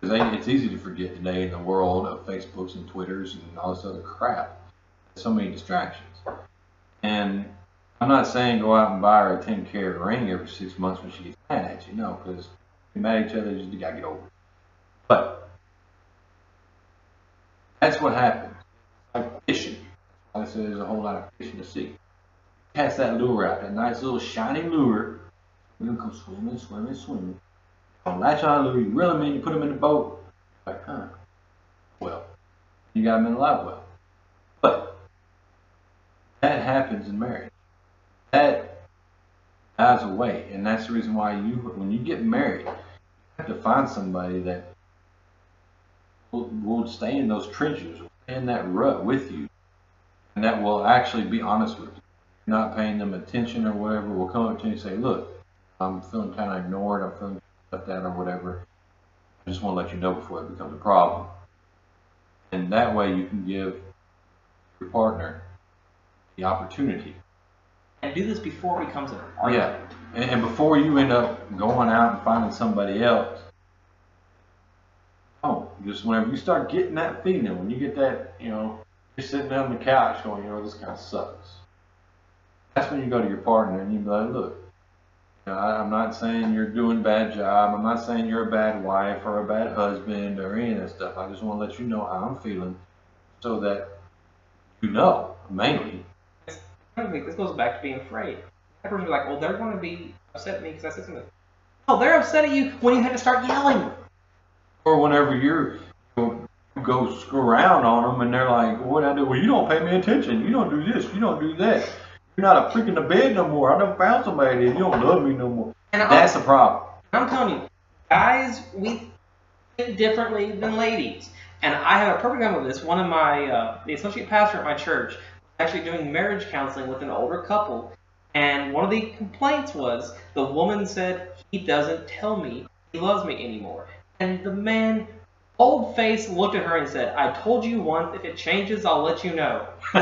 Because it's easy to forget today in the world of Facebooks and Twitters and all this other crap. So many distractions. And I'm not saying go out and buy her a 10 carat ring every six months when she gets mad at you. No, because mad at each other, you just gotta get over it. But that's what happens. Like fishing. Why I said there's a whole lot of fish in the sea. Cast that lure out, that nice little shiny lure. We're gonna come swimming, swimming, swimming. On latch on lure, you reel them in, you put them in the boat. Like, huh? Well, you got them in a live well. But that happens in marriage. That dies away, and that's the reason why you, when you get married, you have to find somebody that will, will stay in those trenches, in that rut with you, and that will actually be honest with you. Not paying them attention or whatever. Will come up to you and say, "Look, I'm feeling kind of ignored. I'm feeling left out or whatever. I just want to let you know before it becomes a problem." And that way, you can give your partner the opportunity. And do this before it becomes an Yeah, argument. and, and before you end up going out and finding somebody else, just whenever you start getting that feeling, when you get that, you know, you're sitting on the couch going, you know, this kind of sucks. That's when you go to your partner and you be like, look, you know, I, I'm not saying you're doing a bad job. I'm not saying you're a bad wife or a bad husband or any of that stuff. I just want to let you know how I'm feeling, so that you know, mainly. This goes back to being afraid. That person's like, well, they're going to be upset at me because I said something. No, they're upset at you when you had to start yelling. Or whenever you're you go screw around on them and they're like, what I do? Well, you don't pay me attention. You don't do this. You don't do that. You're not a freak in the bed no more. I never found somebody that you don't love me no more. And I'm, That's the problem. I'm telling you, guys, we think differently than ladies. And I have a perfect example of this. One of my, uh, the associate pastor at my church, was actually doing marriage counseling with an older couple. And one of the complaints was the woman said, he doesn't tell me he loves me anymore. And the man Old face looked at her and said, I told you once, if it changes, I'll let you know.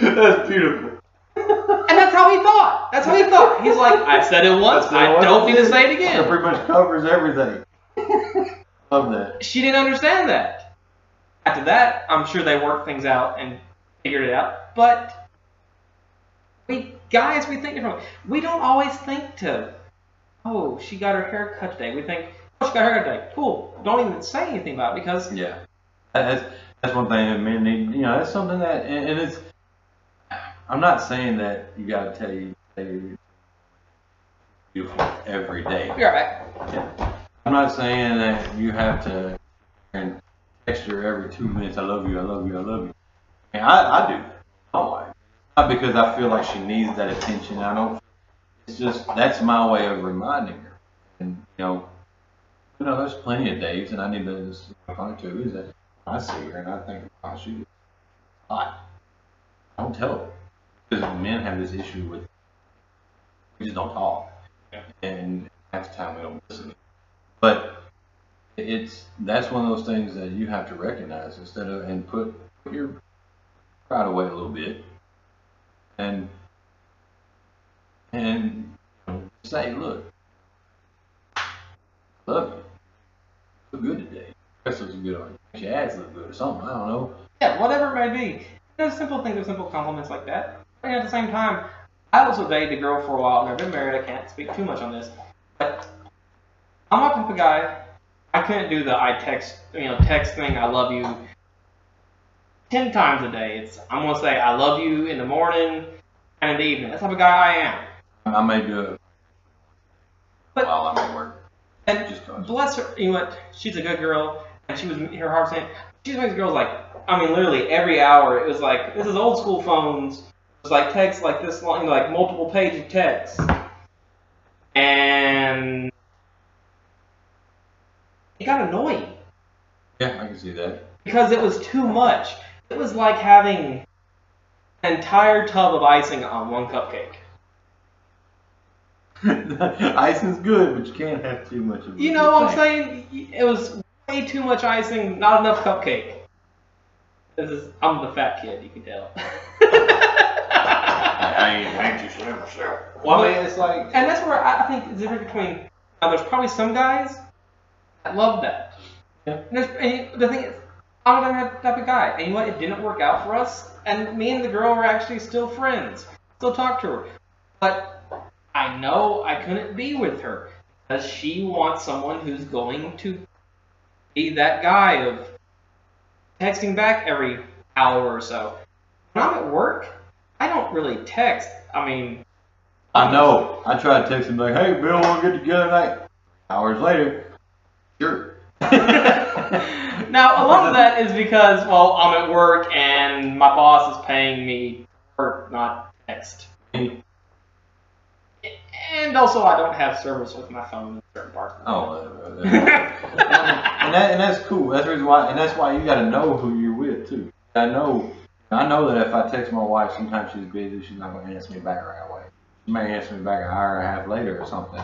That's beautiful. And that's how he thought. That's how he thought. He's like, I said it once, I said it once, don't need to say it again. That pretty much covers everything. Love that. She didn't understand that. After that, I'm sure they worked things out and figured it out. But we guys, we think differently. We don't always think to, oh, she got her hair cut today. We think, oh, she got her hair cut today. Cool. Don't even say anything about it because Yeah. That's that's one thing that men need. You know, that's something that, and, and it's. I'm not saying that you got to tell you tell you beautiful every day. you're right. I'm not saying that you have to and text her every two minutes. I love you. I love you. I love you. I, I do. that. My wife. Not because I feel like she needs that attention. I don't. It's just that's my way of reminding her. And you know, you know, there's plenty of days, and I need to just point to is that I see her and I think, wow, she's hot. I don't tell her because men have this issue with we just don't talk, Yeah. and half the time we don't listen. But it's that's one of those things that you have to recognize instead of and put put your pride away a little bit, and and say, look, love you. Look good today. Dress looks good on you. Your ass look good or something. I don't know. Yeah, whatever it may be. There's simple things, there's simple compliments like that. And at the same time, I also dated a girl for a while, and I've been married. I can't speak too much on this, but I'm not type of guy. I couldn't do the I text, you know, text thing. I love you ten times a day. It's I'm gonna say I love you in the morning and in the evening. That's the type of guy I am. I may do it But- while I'm at work. And Just cause. bless her, you know what? She's a good girl, and she was her heart saying she's one of these girls like I mean, literally every hour it was like this is old school phones. It was like text like this long, like multiple page of text, and it got annoying Yeah, I can see that. because it was too much. It was like having an entire tub of icing on one cupcake. Icing's good, but you can't have too much of it. You know what I'm saying? It was way too much icing, not enough cupcake. This is I'm the fat kid, you can tell. I ain't, I ain't too slim myself. Well, I mean, it's like. and that's where I I think the difference between now there's probably some guys that love that. Yeah. And, there's, and the thing is, I'm not that type of guy. And you know what? It didn't work out for us. And me and the girl were actually still friends. Still talk to her. But I know I couldn't be with her because she wants someone who's going to be that guy of texting back every hour or so. When I'm at work, I don't really text. I mean, I know. I tried to text him like, "Hey, Bill, we'll get together tonight?" Hours later, sure. now, a lot of that is because, well, I'm at work and my boss is paying me for not text. And also, I don't have service with my phone in certain parts of the Oh, uh, uh, and that and that's cool. That's the reason why, and that's why you got to know who you're with too. I know, I know that if I text my wife, sometimes she's busy. She's not going to answer me back right away. She may answer me back an hour and a half later or something.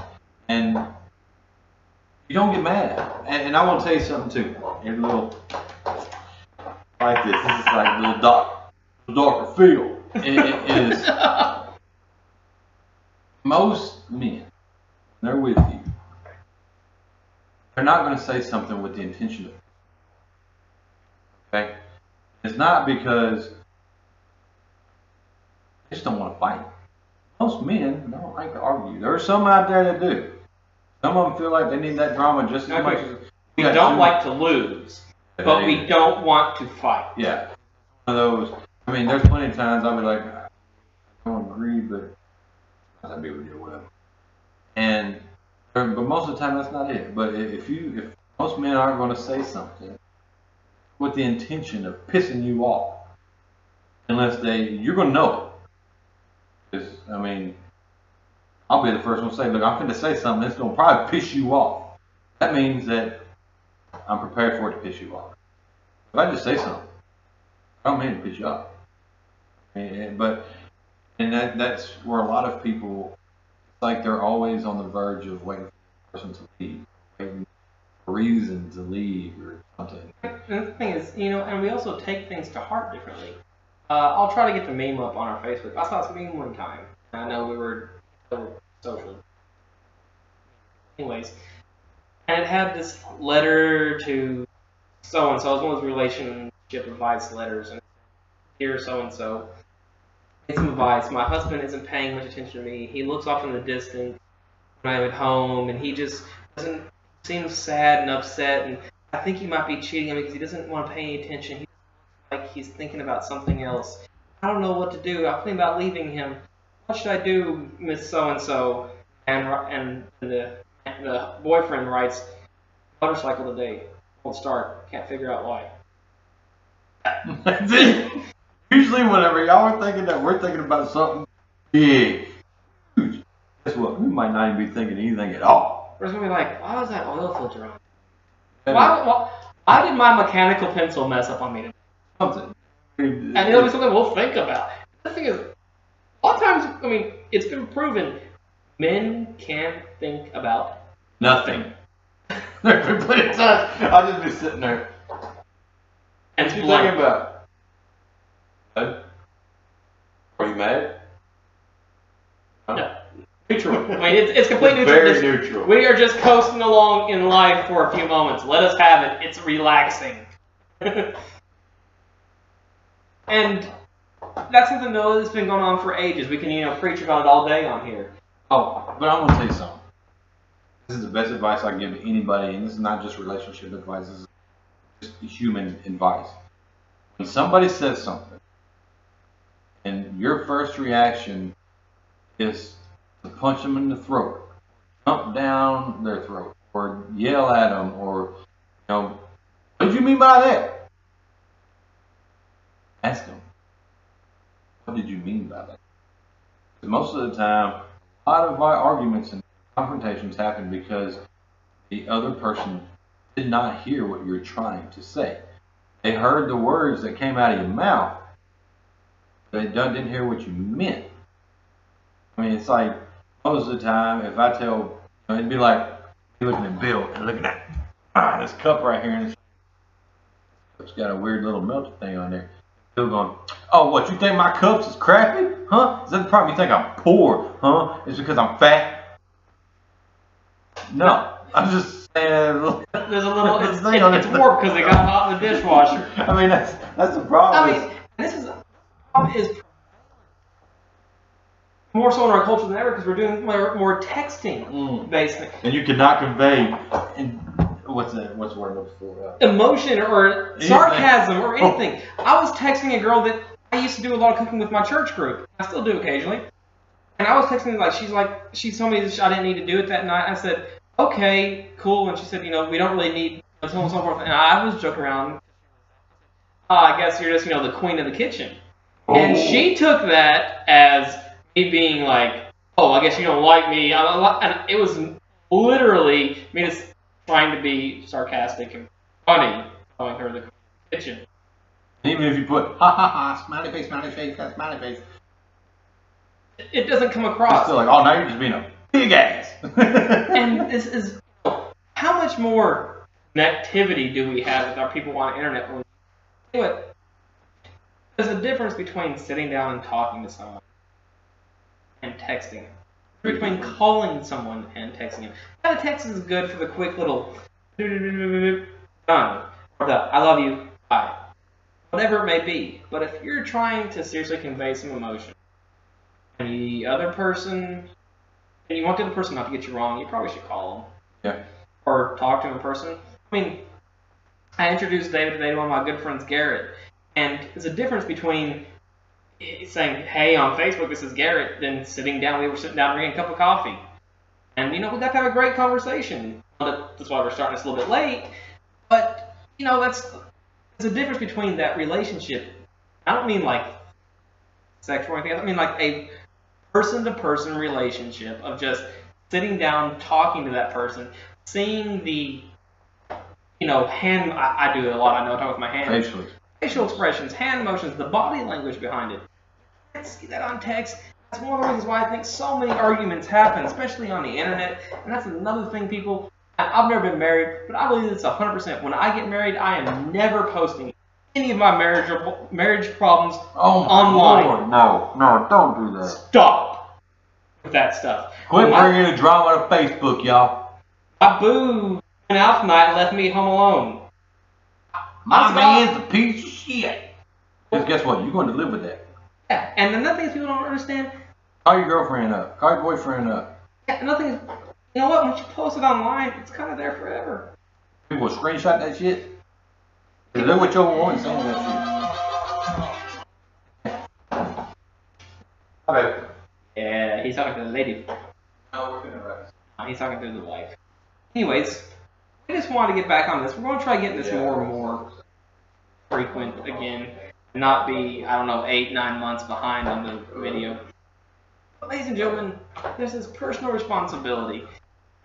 And you don't get mad. And, and I want to tell you something too. A little like this. This is like a little dark, darker feel. It, it is most men. They're with you they're not going to say something with the intention of. Okay? It's not because they just don't want to fight. Most men don't like to argue. There are some out there that do. Some of them feel like they need that drama just as much as We don't like to lose, but we don't want to fight. Yeah. One of those. I mean, there's plenty of times I'll be like, I don't agree, but I'll be with you or whatever. And but most of the time that's not it. But if you if most men aren't going to say something with the intention of pissing you off, unless they you're going to know it. Because I mean, I'll be the first one to say, look, I'm going to say something that's going to probably piss you off. That means that I'm prepared for it to piss you off. If I just say something, I don't mean to piss you off. But and that that's where a lot of people it's like they're always on the verge of waiting for the person to leave, waiting for a reason to leave or something. And the thing is, you know, and we also take things to heart differently. Uh, I'll try to get the meme up on our Facebook. I saw this meme one time. I know we were social. Anyways, and it had this letter to so and so. It was one of those relationship advice letters, and dear so and so, some advice. My husband isn't paying much attention to me. He looks off in the distance when I'm at home, and he just doesn't seem sad and upset. And I think he might be cheating on me because he doesn't want to pay any attention. He like he's thinking about something else. I don't know what to do. I'm thinking about leaving him. What should I do, Miss So and So? And and the the boyfriend writes, motorcycle today. Won't start. Can't figure out why. That's it. Usually, whenever y'all are thinking that we're thinking about something big, huge, guess what? We might not even be thinking anything at all. We're just gonna be like, why was that oil filter on? Why, why, why did my mechanical pencil mess up on me today? Something. And it'll be something we'll think about. The thing is, a lot of times, I mean, it's been proven men can't think about Nothing. There's been plenty of times I'll just be sitting there. and What you blank. thinking about? Are you mad? Huh? No. Neutral. I mean, it's, it's complete neutral. Very neutral. We are just coasting along in life for a few moments. Let us have it. It's relaxing. and that's something though that's been going on for ages. We can, you know, preach about it all day on here. Oh, but I'm gonna tell you something. This is the best advice I can give to anybody, and this is not just relationship advice. This is just human advice. When somebody says something, your first reaction is to punch them in the throat, jump down their throat, or yell at them, or you know, what do you mean by that? Ask them. What did you mean by that? 'Cause Most of the time, a lot of our arguments and confrontations happen because the other person did not hear what you're trying to say. They heard the words that came out of your mouth, they didn't hear what you meant. I mean, it's like most of the time, if I tell, you know, it'd be like you're looking at Bill and looking at ah, this cup right here, and it's, it's got a weird little melted thing on there. Bill going, oh, what, you think my cups is crappy? Huh? Is that the problem? You think I'm poor? Huh? It's because I'm fat? No, I'm just saying. There's a little, it's, Thing on it's, it. it's warped because it got hot in the dishwasher. I mean, that's that's the problem. I mean, this is is more so in our culture than ever because we're doing more, more texting Mm. based and you cannot convey. In, what's that? What's the word looking for? Uh, emotion or Anything. sarcasm or anything. I was texting a girl that I used to do a lot of cooking with my church group. I still do occasionally. And I was texting her like she's like she told me that I didn't need to do it that night. I said okay, cool. And she said you know we don't really need so on and so forth. And I was joking around. Uh, I guess you're just you know the queen of the kitchen. And Oh. she took that as me being like, oh, I guess you don't like me. And it was literally me just trying to be sarcastic and funny, calling her the kitchen. even if you put ha ha ha, smiley face, smiley face, smiley face, It doesn't come it's across. still like, oh, now you're just being a big ass. And this is how much more connectivity do we have with our people on the internet? When we do it? There's a difference between sitting down and talking to someone and texting. Between calling someone and texting them. Now, the text is good for the quick little done. Or the I love you, bye. Whatever it may be. But if you're trying to seriously convey some emotion, and the other person and you want the other person not to get you wrong, you probably should call them. Yeah. Or talk to them in person. I mean, I introduced David today to one of my good friends, Garrett, and there's a difference between eh, saying, "Hey, on Facebook, this is Garrett," than sitting down. We were sitting down drinking a cup of coffee, and you know, we got to have a great conversation. That's why we're starting this a little bit late, but you know, that's there's a difference between that relationship. I don't mean like sexual or anything. I mean like a person-to-person relationship of just sitting down, talking to that person, seeing the, you know, hand. I, I do it a lot. I know I talk with my hands. Facially. Facial expressions, hand motions, the body language behind it. I can't see that on text. That's one of the reasons why I think so many arguments happen, especially on the internet. And that's another thing people I've never been married, but I believe it's 100%. When I get married, I am never posting any of my marriage marriage problems. Oh Online. Lord, no, no, don't do that. Stop with that stuff. Quit My- bringing the drama to Facebook, y'all. My boo went out tonight and left me home alone. My Honest to man's a piece of shit. Because guess what? You're going to live with that. Yeah, and another thing is people don't understand. Call your girlfriend up. Call your boyfriend up. Yeah, another thing is, you know what? Once you post it online, it's kind of there forever. People will screenshot that shit. They look what your woman saying that shit. Okay. Yeah, he's talking to the lady. No, we're gonna rest. He's talking to the wife. Anyways, I just wanted to get back on this. We're going to try getting this more and more frequent again. Not be, I don't know, eight, nine months behind on the video. But ladies and gentlemen, there's this personal responsibility.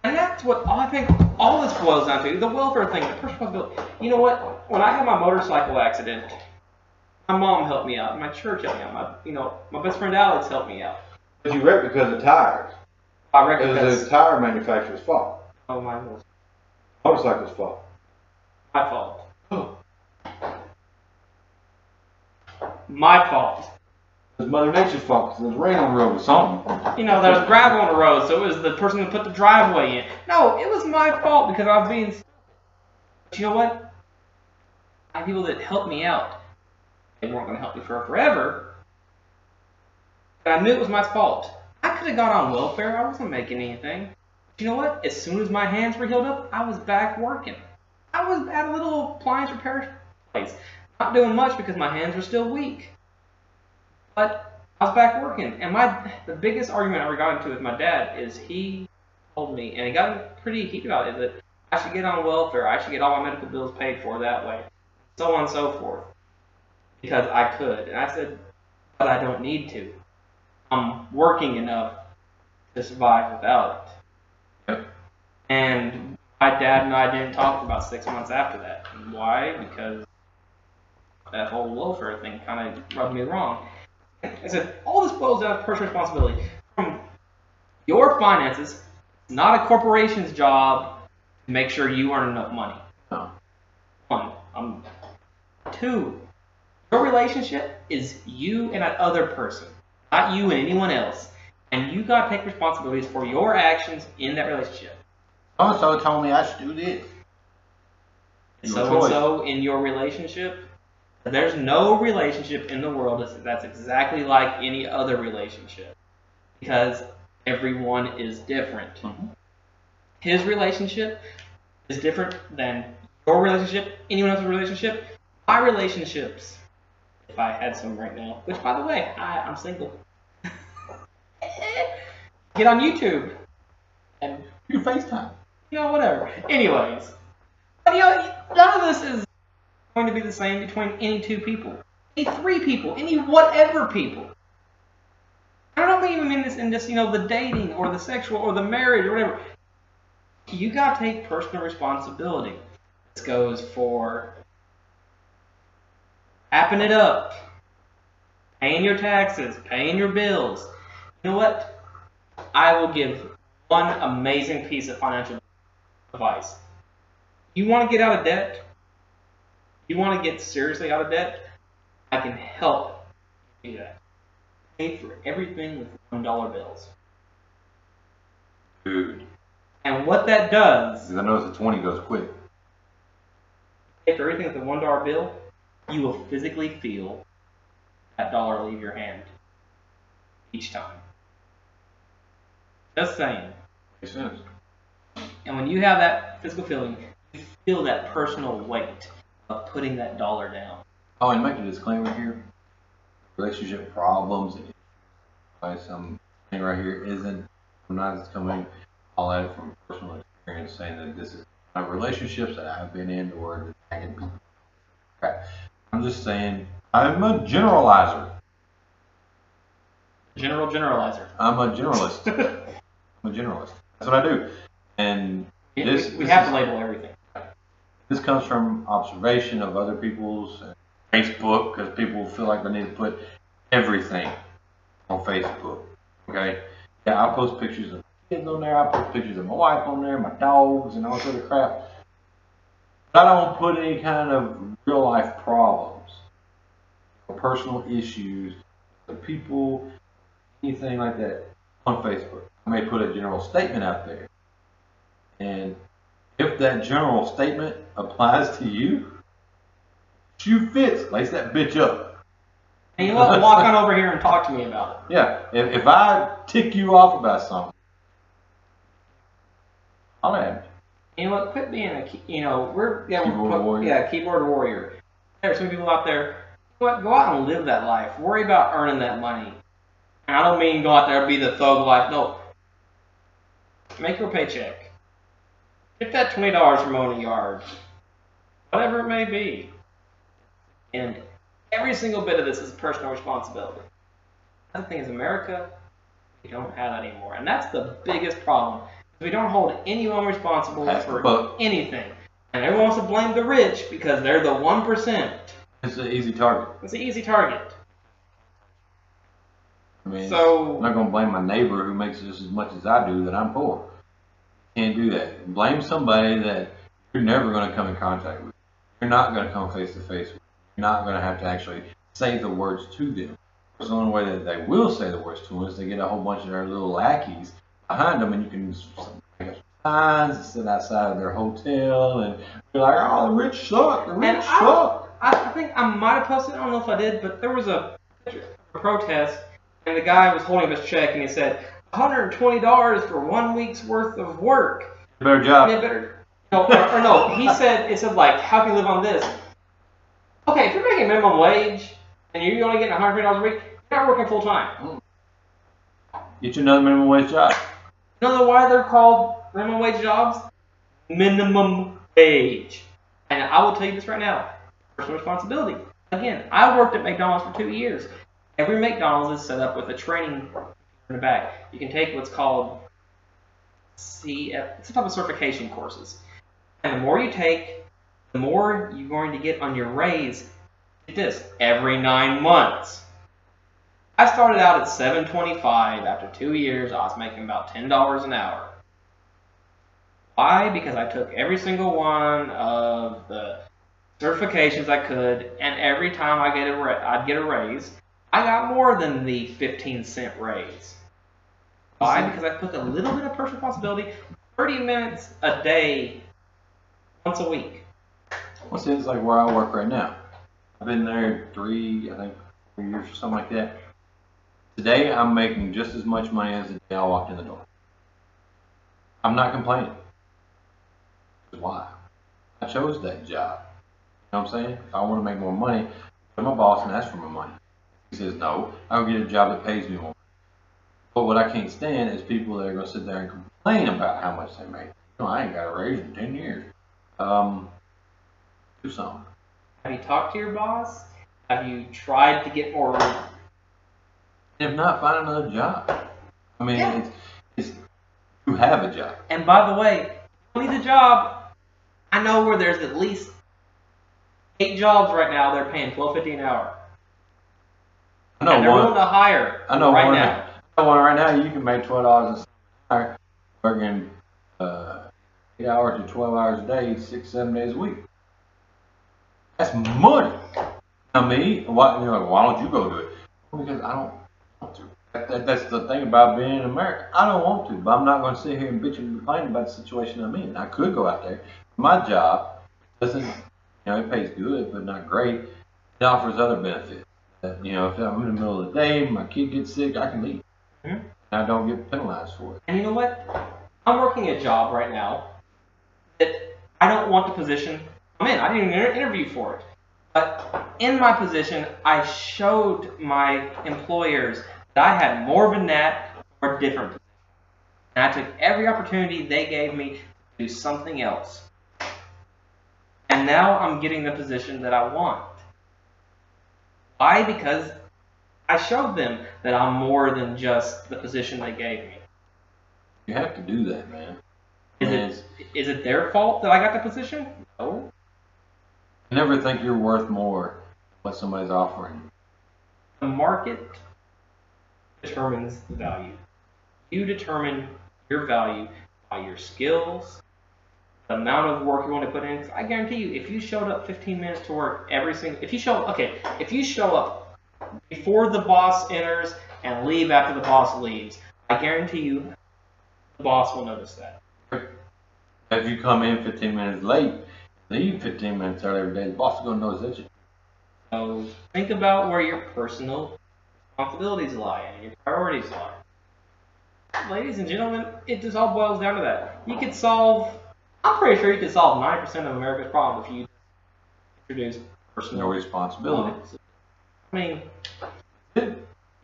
And that's what I think all this boils down to. The welfare thing, the personal responsibility. You know what? When I had my motorcycle accident, my mom helped me out. My church helped me out. My, you know, my best friend Alex helped me out. But you wrecked because of tires. I wrecked because It was the tire manufacturer's fault. oh, mine was Motorcycle's fault. my fault. My fault. It was Mother Nature's fault because there's was rain on the road or something. You know, there was gravel on the road, so it was the person who put the driveway in. No, it was my fault because I was being. But you know what? I had people that helped me out. They weren't going to help me for forever. But I knew it was my fault. I could have got on welfare. I wasn't making anything. You know what? As soon as my hands were healed up, I was back working. I was at a little appliance repair place. Not doing much because my hands were still weak. But I was back working, and my the biggest argument I ever got into with my dad is he told me, and he got pretty heated about it, that I should get on welfare, I should get all my medical bills paid for that way, so on and so forth, because I could. And I said, but I don't need to. I'm working enough to survive without it. And my dad and I didn't talk for about six months after that. And why? Because that whole welfare thing kind of rubbed me wrong. I said, all this boils down to personal responsibility. From your finances, it's not a corporation's job to make sure you earn enough money. No. One. Um, two. Your relationship is you and that other person, not you and anyone else. And you gotta take responsibilities for your actions in that relationship. So and so told me I should do this. So and so in your relationship, there's no relationship in the world that's, that's exactly like any other relationship because everyone is different. Mhm. His relationship is different than your relationship, anyone else's relationship, my relationships. If I had some right now, which by the way, I, I'm single. Get on YouTube and You FaceTime. You know, whatever. Anyways, you know, none of this is going to be the same between any two people, any three people, any whatever people. I don't even mean this in just you know the dating or the sexual or the marriage or whatever. You gotta take personal responsibility. This goes for wrapping it up, paying your taxes, paying your bills. You know what? I will give one amazing piece of financial advice. You want to get out of debt? You want to get seriously out of debt? I can help you do that. Pay for everything with one dollar bills. Dude. And what that does, Because I noticed the 20 goes quick. pay for everything with a one dollar bill, you will physically feel that dollar leave your hand each time. Just saying. Makes sense. And when you have that physical feeling, you feel that personal weight of putting that dollar down. Oh, and make a disclaimer here. Relationship problems and by some thing right here isn't, I'm not just coming all at it from personal experience saying that this is my relationships that I've been in or that I can be crap. I'm just saying I'm a generalizer. General generalizer. I'm a generalist. I'm a generalist. That's what I do. And We- This- we, we this have is- to label everything. This comes from observation of other people's uh, Facebook because people feel like they need to put everything on Facebook. Okay, yeah, I'll post pictures of kids on there. I post pictures of my wife on there, my dogs, and all sort of crap. But I don't put any kind of real life problems or personal issues, the people, anything like that on Facebook. I may put a general statement out there. And if that general statement applies to you, shoe fits, lace that bitch up. And you what? Walk on over here and talk to me about it. Yeah, if, if I tick you off about something, I'll. You know what? Quit being a, key- you know, we're, yeah, Keyboard we're, warrior. yeah, keyboard warrior. There's some people out there, you know what? Go out and live that life. Worry about earning that money. And I don't mean go out there and be the thug life. No. Make your paycheck. Get that twenty dollars from mowing a yard. Whatever it may be. And every single bit of this is personal responsibility. The thing is, America, we don't have that anymore. And that's the biggest problem. We don't hold anyone responsible That's for anything. And everyone wants to blame the rich because they're the 1%. It's an easy target. It's an easy target. I mean, I'm not going to blame my neighbor who makes just as much as I do that I'm poor. Can't do that. Blame somebody that you're never going to come in contact with. You're not going to come face to face with. You're not going to have to actually say the words to them. Because the only way that they will say the words to them is they get a whole bunch of their little lackeys behind them, and you can make signs and sit outside of their hotel and be like, "Oh, the rich suck. The rich And I- suck." I, I think I might have posted, I don't know if I did, but there was a, a protest, and the guy was holding up his check, and he said, $120 for one week's worth of work. Better job. Better. No, or, or no, he said, it said, like, how can you live on this? Okay, if you're making minimum wage, and you're only getting $120 a week, you're not working full time. Get you another minimum wage job. You know why they're called minimum wage jobs? Minimum wage. And I will tell you this right now personal responsibility. Again, I worked at McDonald's for two years. Every McDonald's is set up with a training in the back. You can take what's called CF, it's a type of certification courses. And the more you take, the more you're going to get on your raise. Get this, every nine months. I started out at 725. After two years, I was making about $10 an hour. Why? Because I took every single one of the certifications I could, and every time I get a ra- I'd get a raise, I got more than the 15 cent raise. Why? Mm-hmm. Because I put a little bit of personal responsibility, 30 minutes a day, once a week. Well, see, it's like where I work right now. I've been there three, I think, four years or something like that. Today, I'm making just as much money as the day I walked in the door. I'm not complaining. Why? I chose that job. You know what I'm saying? If I want to make more money, I'm a boss and ask for my money. He says no, I'll get a job that pays me more. But what I can't stand is people that are going to sit there and complain about how much they make. You know, I ain't got a raise in 10 years. Um, do something. Have you talked to your boss? Have you tried to get more? If not, find another job. I mean, Yeah. it's, it's you have a job. And by the way, you need a job. I know where there's at least eight jobs right now. They're paying twelve fifty an hour. I know and they're willing one. to hire I know right one. now. I know one right now. You can make twelve dollars an hour working uh, eight hours to twelve hours a day, six seven days a week. That's money. Now me, why you know? Why don't you go do it? Well, because I don't want to. That, that, that's the thing about being in America. I don't want to, but I'm not going to sit here and bitch and complain about the situation I'm in. I could go out there. My job doesn't, you know, it pays good, but not great. It offers other benefits. That, you know, if I'm in the middle of the day, my kid gets sick, I can leave. Mhm. And I don't get penalized for it. And you know what? I'm working a job right now that I don't want the position I'm in. I didn't even interview for it. But in my position, I showed my employers that I had more knack for a different position. And I took every opportunity they gave me to do something else. And now I'm getting the position that I want. Why? Because I showed them that I'm more than just the position they gave me. You have to do that, man. Is And it it's- it their fault that I got the position? No. You never think you're worth more than what somebody's offering. The market determines the value. You determine your value by your skills, the amount of work you want to put in. I guarantee you, if you showed up 15 minutes to work every single, if you show, okay, if you show up before the boss enters and leave after the boss leaves, I guarantee you, the boss will notice that. If you come in 15 minutes late, leave 15 minutes early every day, the boss is gonna notice that you. So think about where your personal responsibilities lie and your priorities lie. Ladies and gentlemen, it just all boils down to that. You could solve, I'm pretty sure you could solve 90% of America's problems if you introduce personal responsibility. I mean, you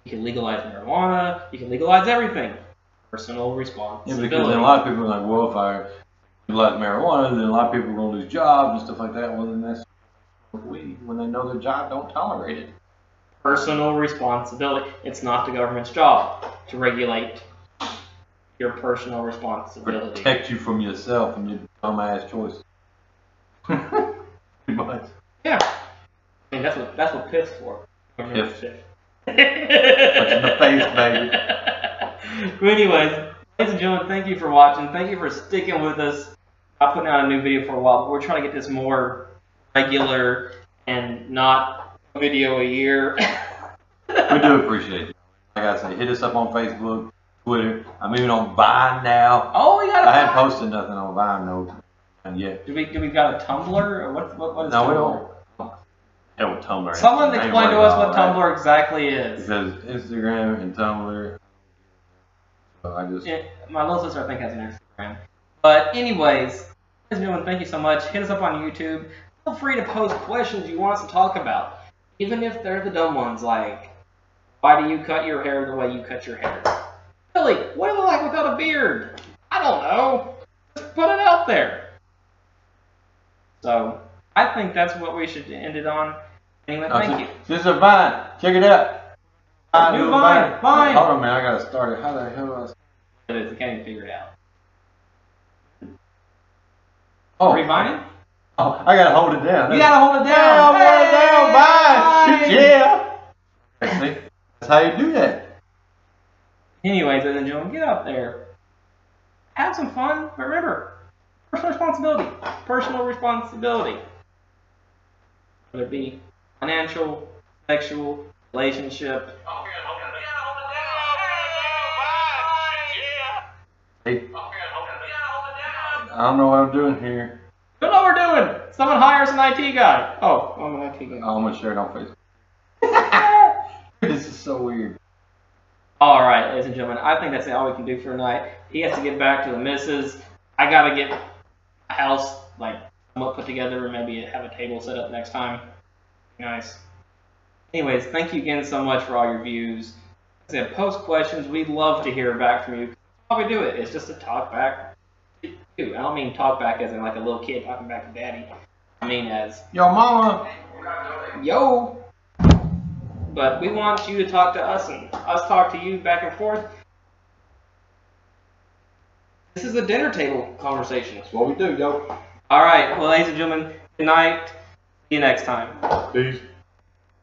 can legalize marijuana, you can legalize everything. Personal responsibility. Yeah, because then a lot of people are like, well, if I legalize marijuana, then a lot of people are gonna lose jobs and stuff like that. Well, then that's we when they know their job don't tolerate it. personal responsibility. It's not the government's job to regulate your personal responsibility. Protect you from yourself and your dumbass choices. Pretty much. Yeah. I mean, that's what that's what piss for. Shit. Punch in the face, baby. But anyways, ladies and gentlemen, thank you for watching. Thank you for sticking with us. I'm putting out a new video for a while, but we're trying to get this more regular and not a video a year. We do appreciate you. Like I say, hit us up on Facebook, Twitter. I'm even on Vine now. Oh, we got a I haven't posted nothing on Vine though, and yet. Do we do we got a Tumblr or what what, what is No, we Tumblr? don't. With Tumblr. Someone ain't explain to us what that. Tumblr exactly is. Because Instagram and Tumblr. So I just. Yeah, my little sister, I think, has an Instagram. But anyways, and gentlemen, thank you so much. Hit us up on YouTube. Feel free to post questions you want us to talk about, even if they're the dumb ones, like why do you cut your hair the way you cut your hair? Really, what do you look like without a beard? I don't know. Just put it out there. So I think that's what we should end it on. Anyway, thank you. This is a Vine. Check it out. Vine, New new Vine, Vine. Hold on, man. I gotta start it. How the hell do I? start- It is. I can't even figure it out. Oh, Revining? oh, I gotta hold it down. You gotta hold it down. Yeah, I'm it down. Vine. Vine. Yeah. See, that's how you do that. Anyways, ladies and gentlemen, get out there. Have some fun, but remember, personal responsibility. Personal responsibility. Whether it be financial, sexual, relationship. Hey. I don't know what I'm doing here. Don't know what we're doing. Someone hires an IT guy. Oh, I'm an IT guy. Oh, I'm gonna share it on Facebook. this is so weird. All right, ladies and gentlemen, I think that's all we can do for tonight. He has to get back to the missus. I gotta get a house like somewhat put together, and maybe have a table set up next time. Nice. Anyways, thank you again so much for all your views. Like I said, post questions. We'd love to hear back from you. How we do it. It's just a talk back. I don't mean talk back as in like a little kid talking back to daddy. I mean as Yo, mama. yo. But we want you to talk to us and us talk to you back and forth. This is a dinner table conversation. That's what we do, yo. All right, well, ladies and gentlemen, good night. See you next time. Peace.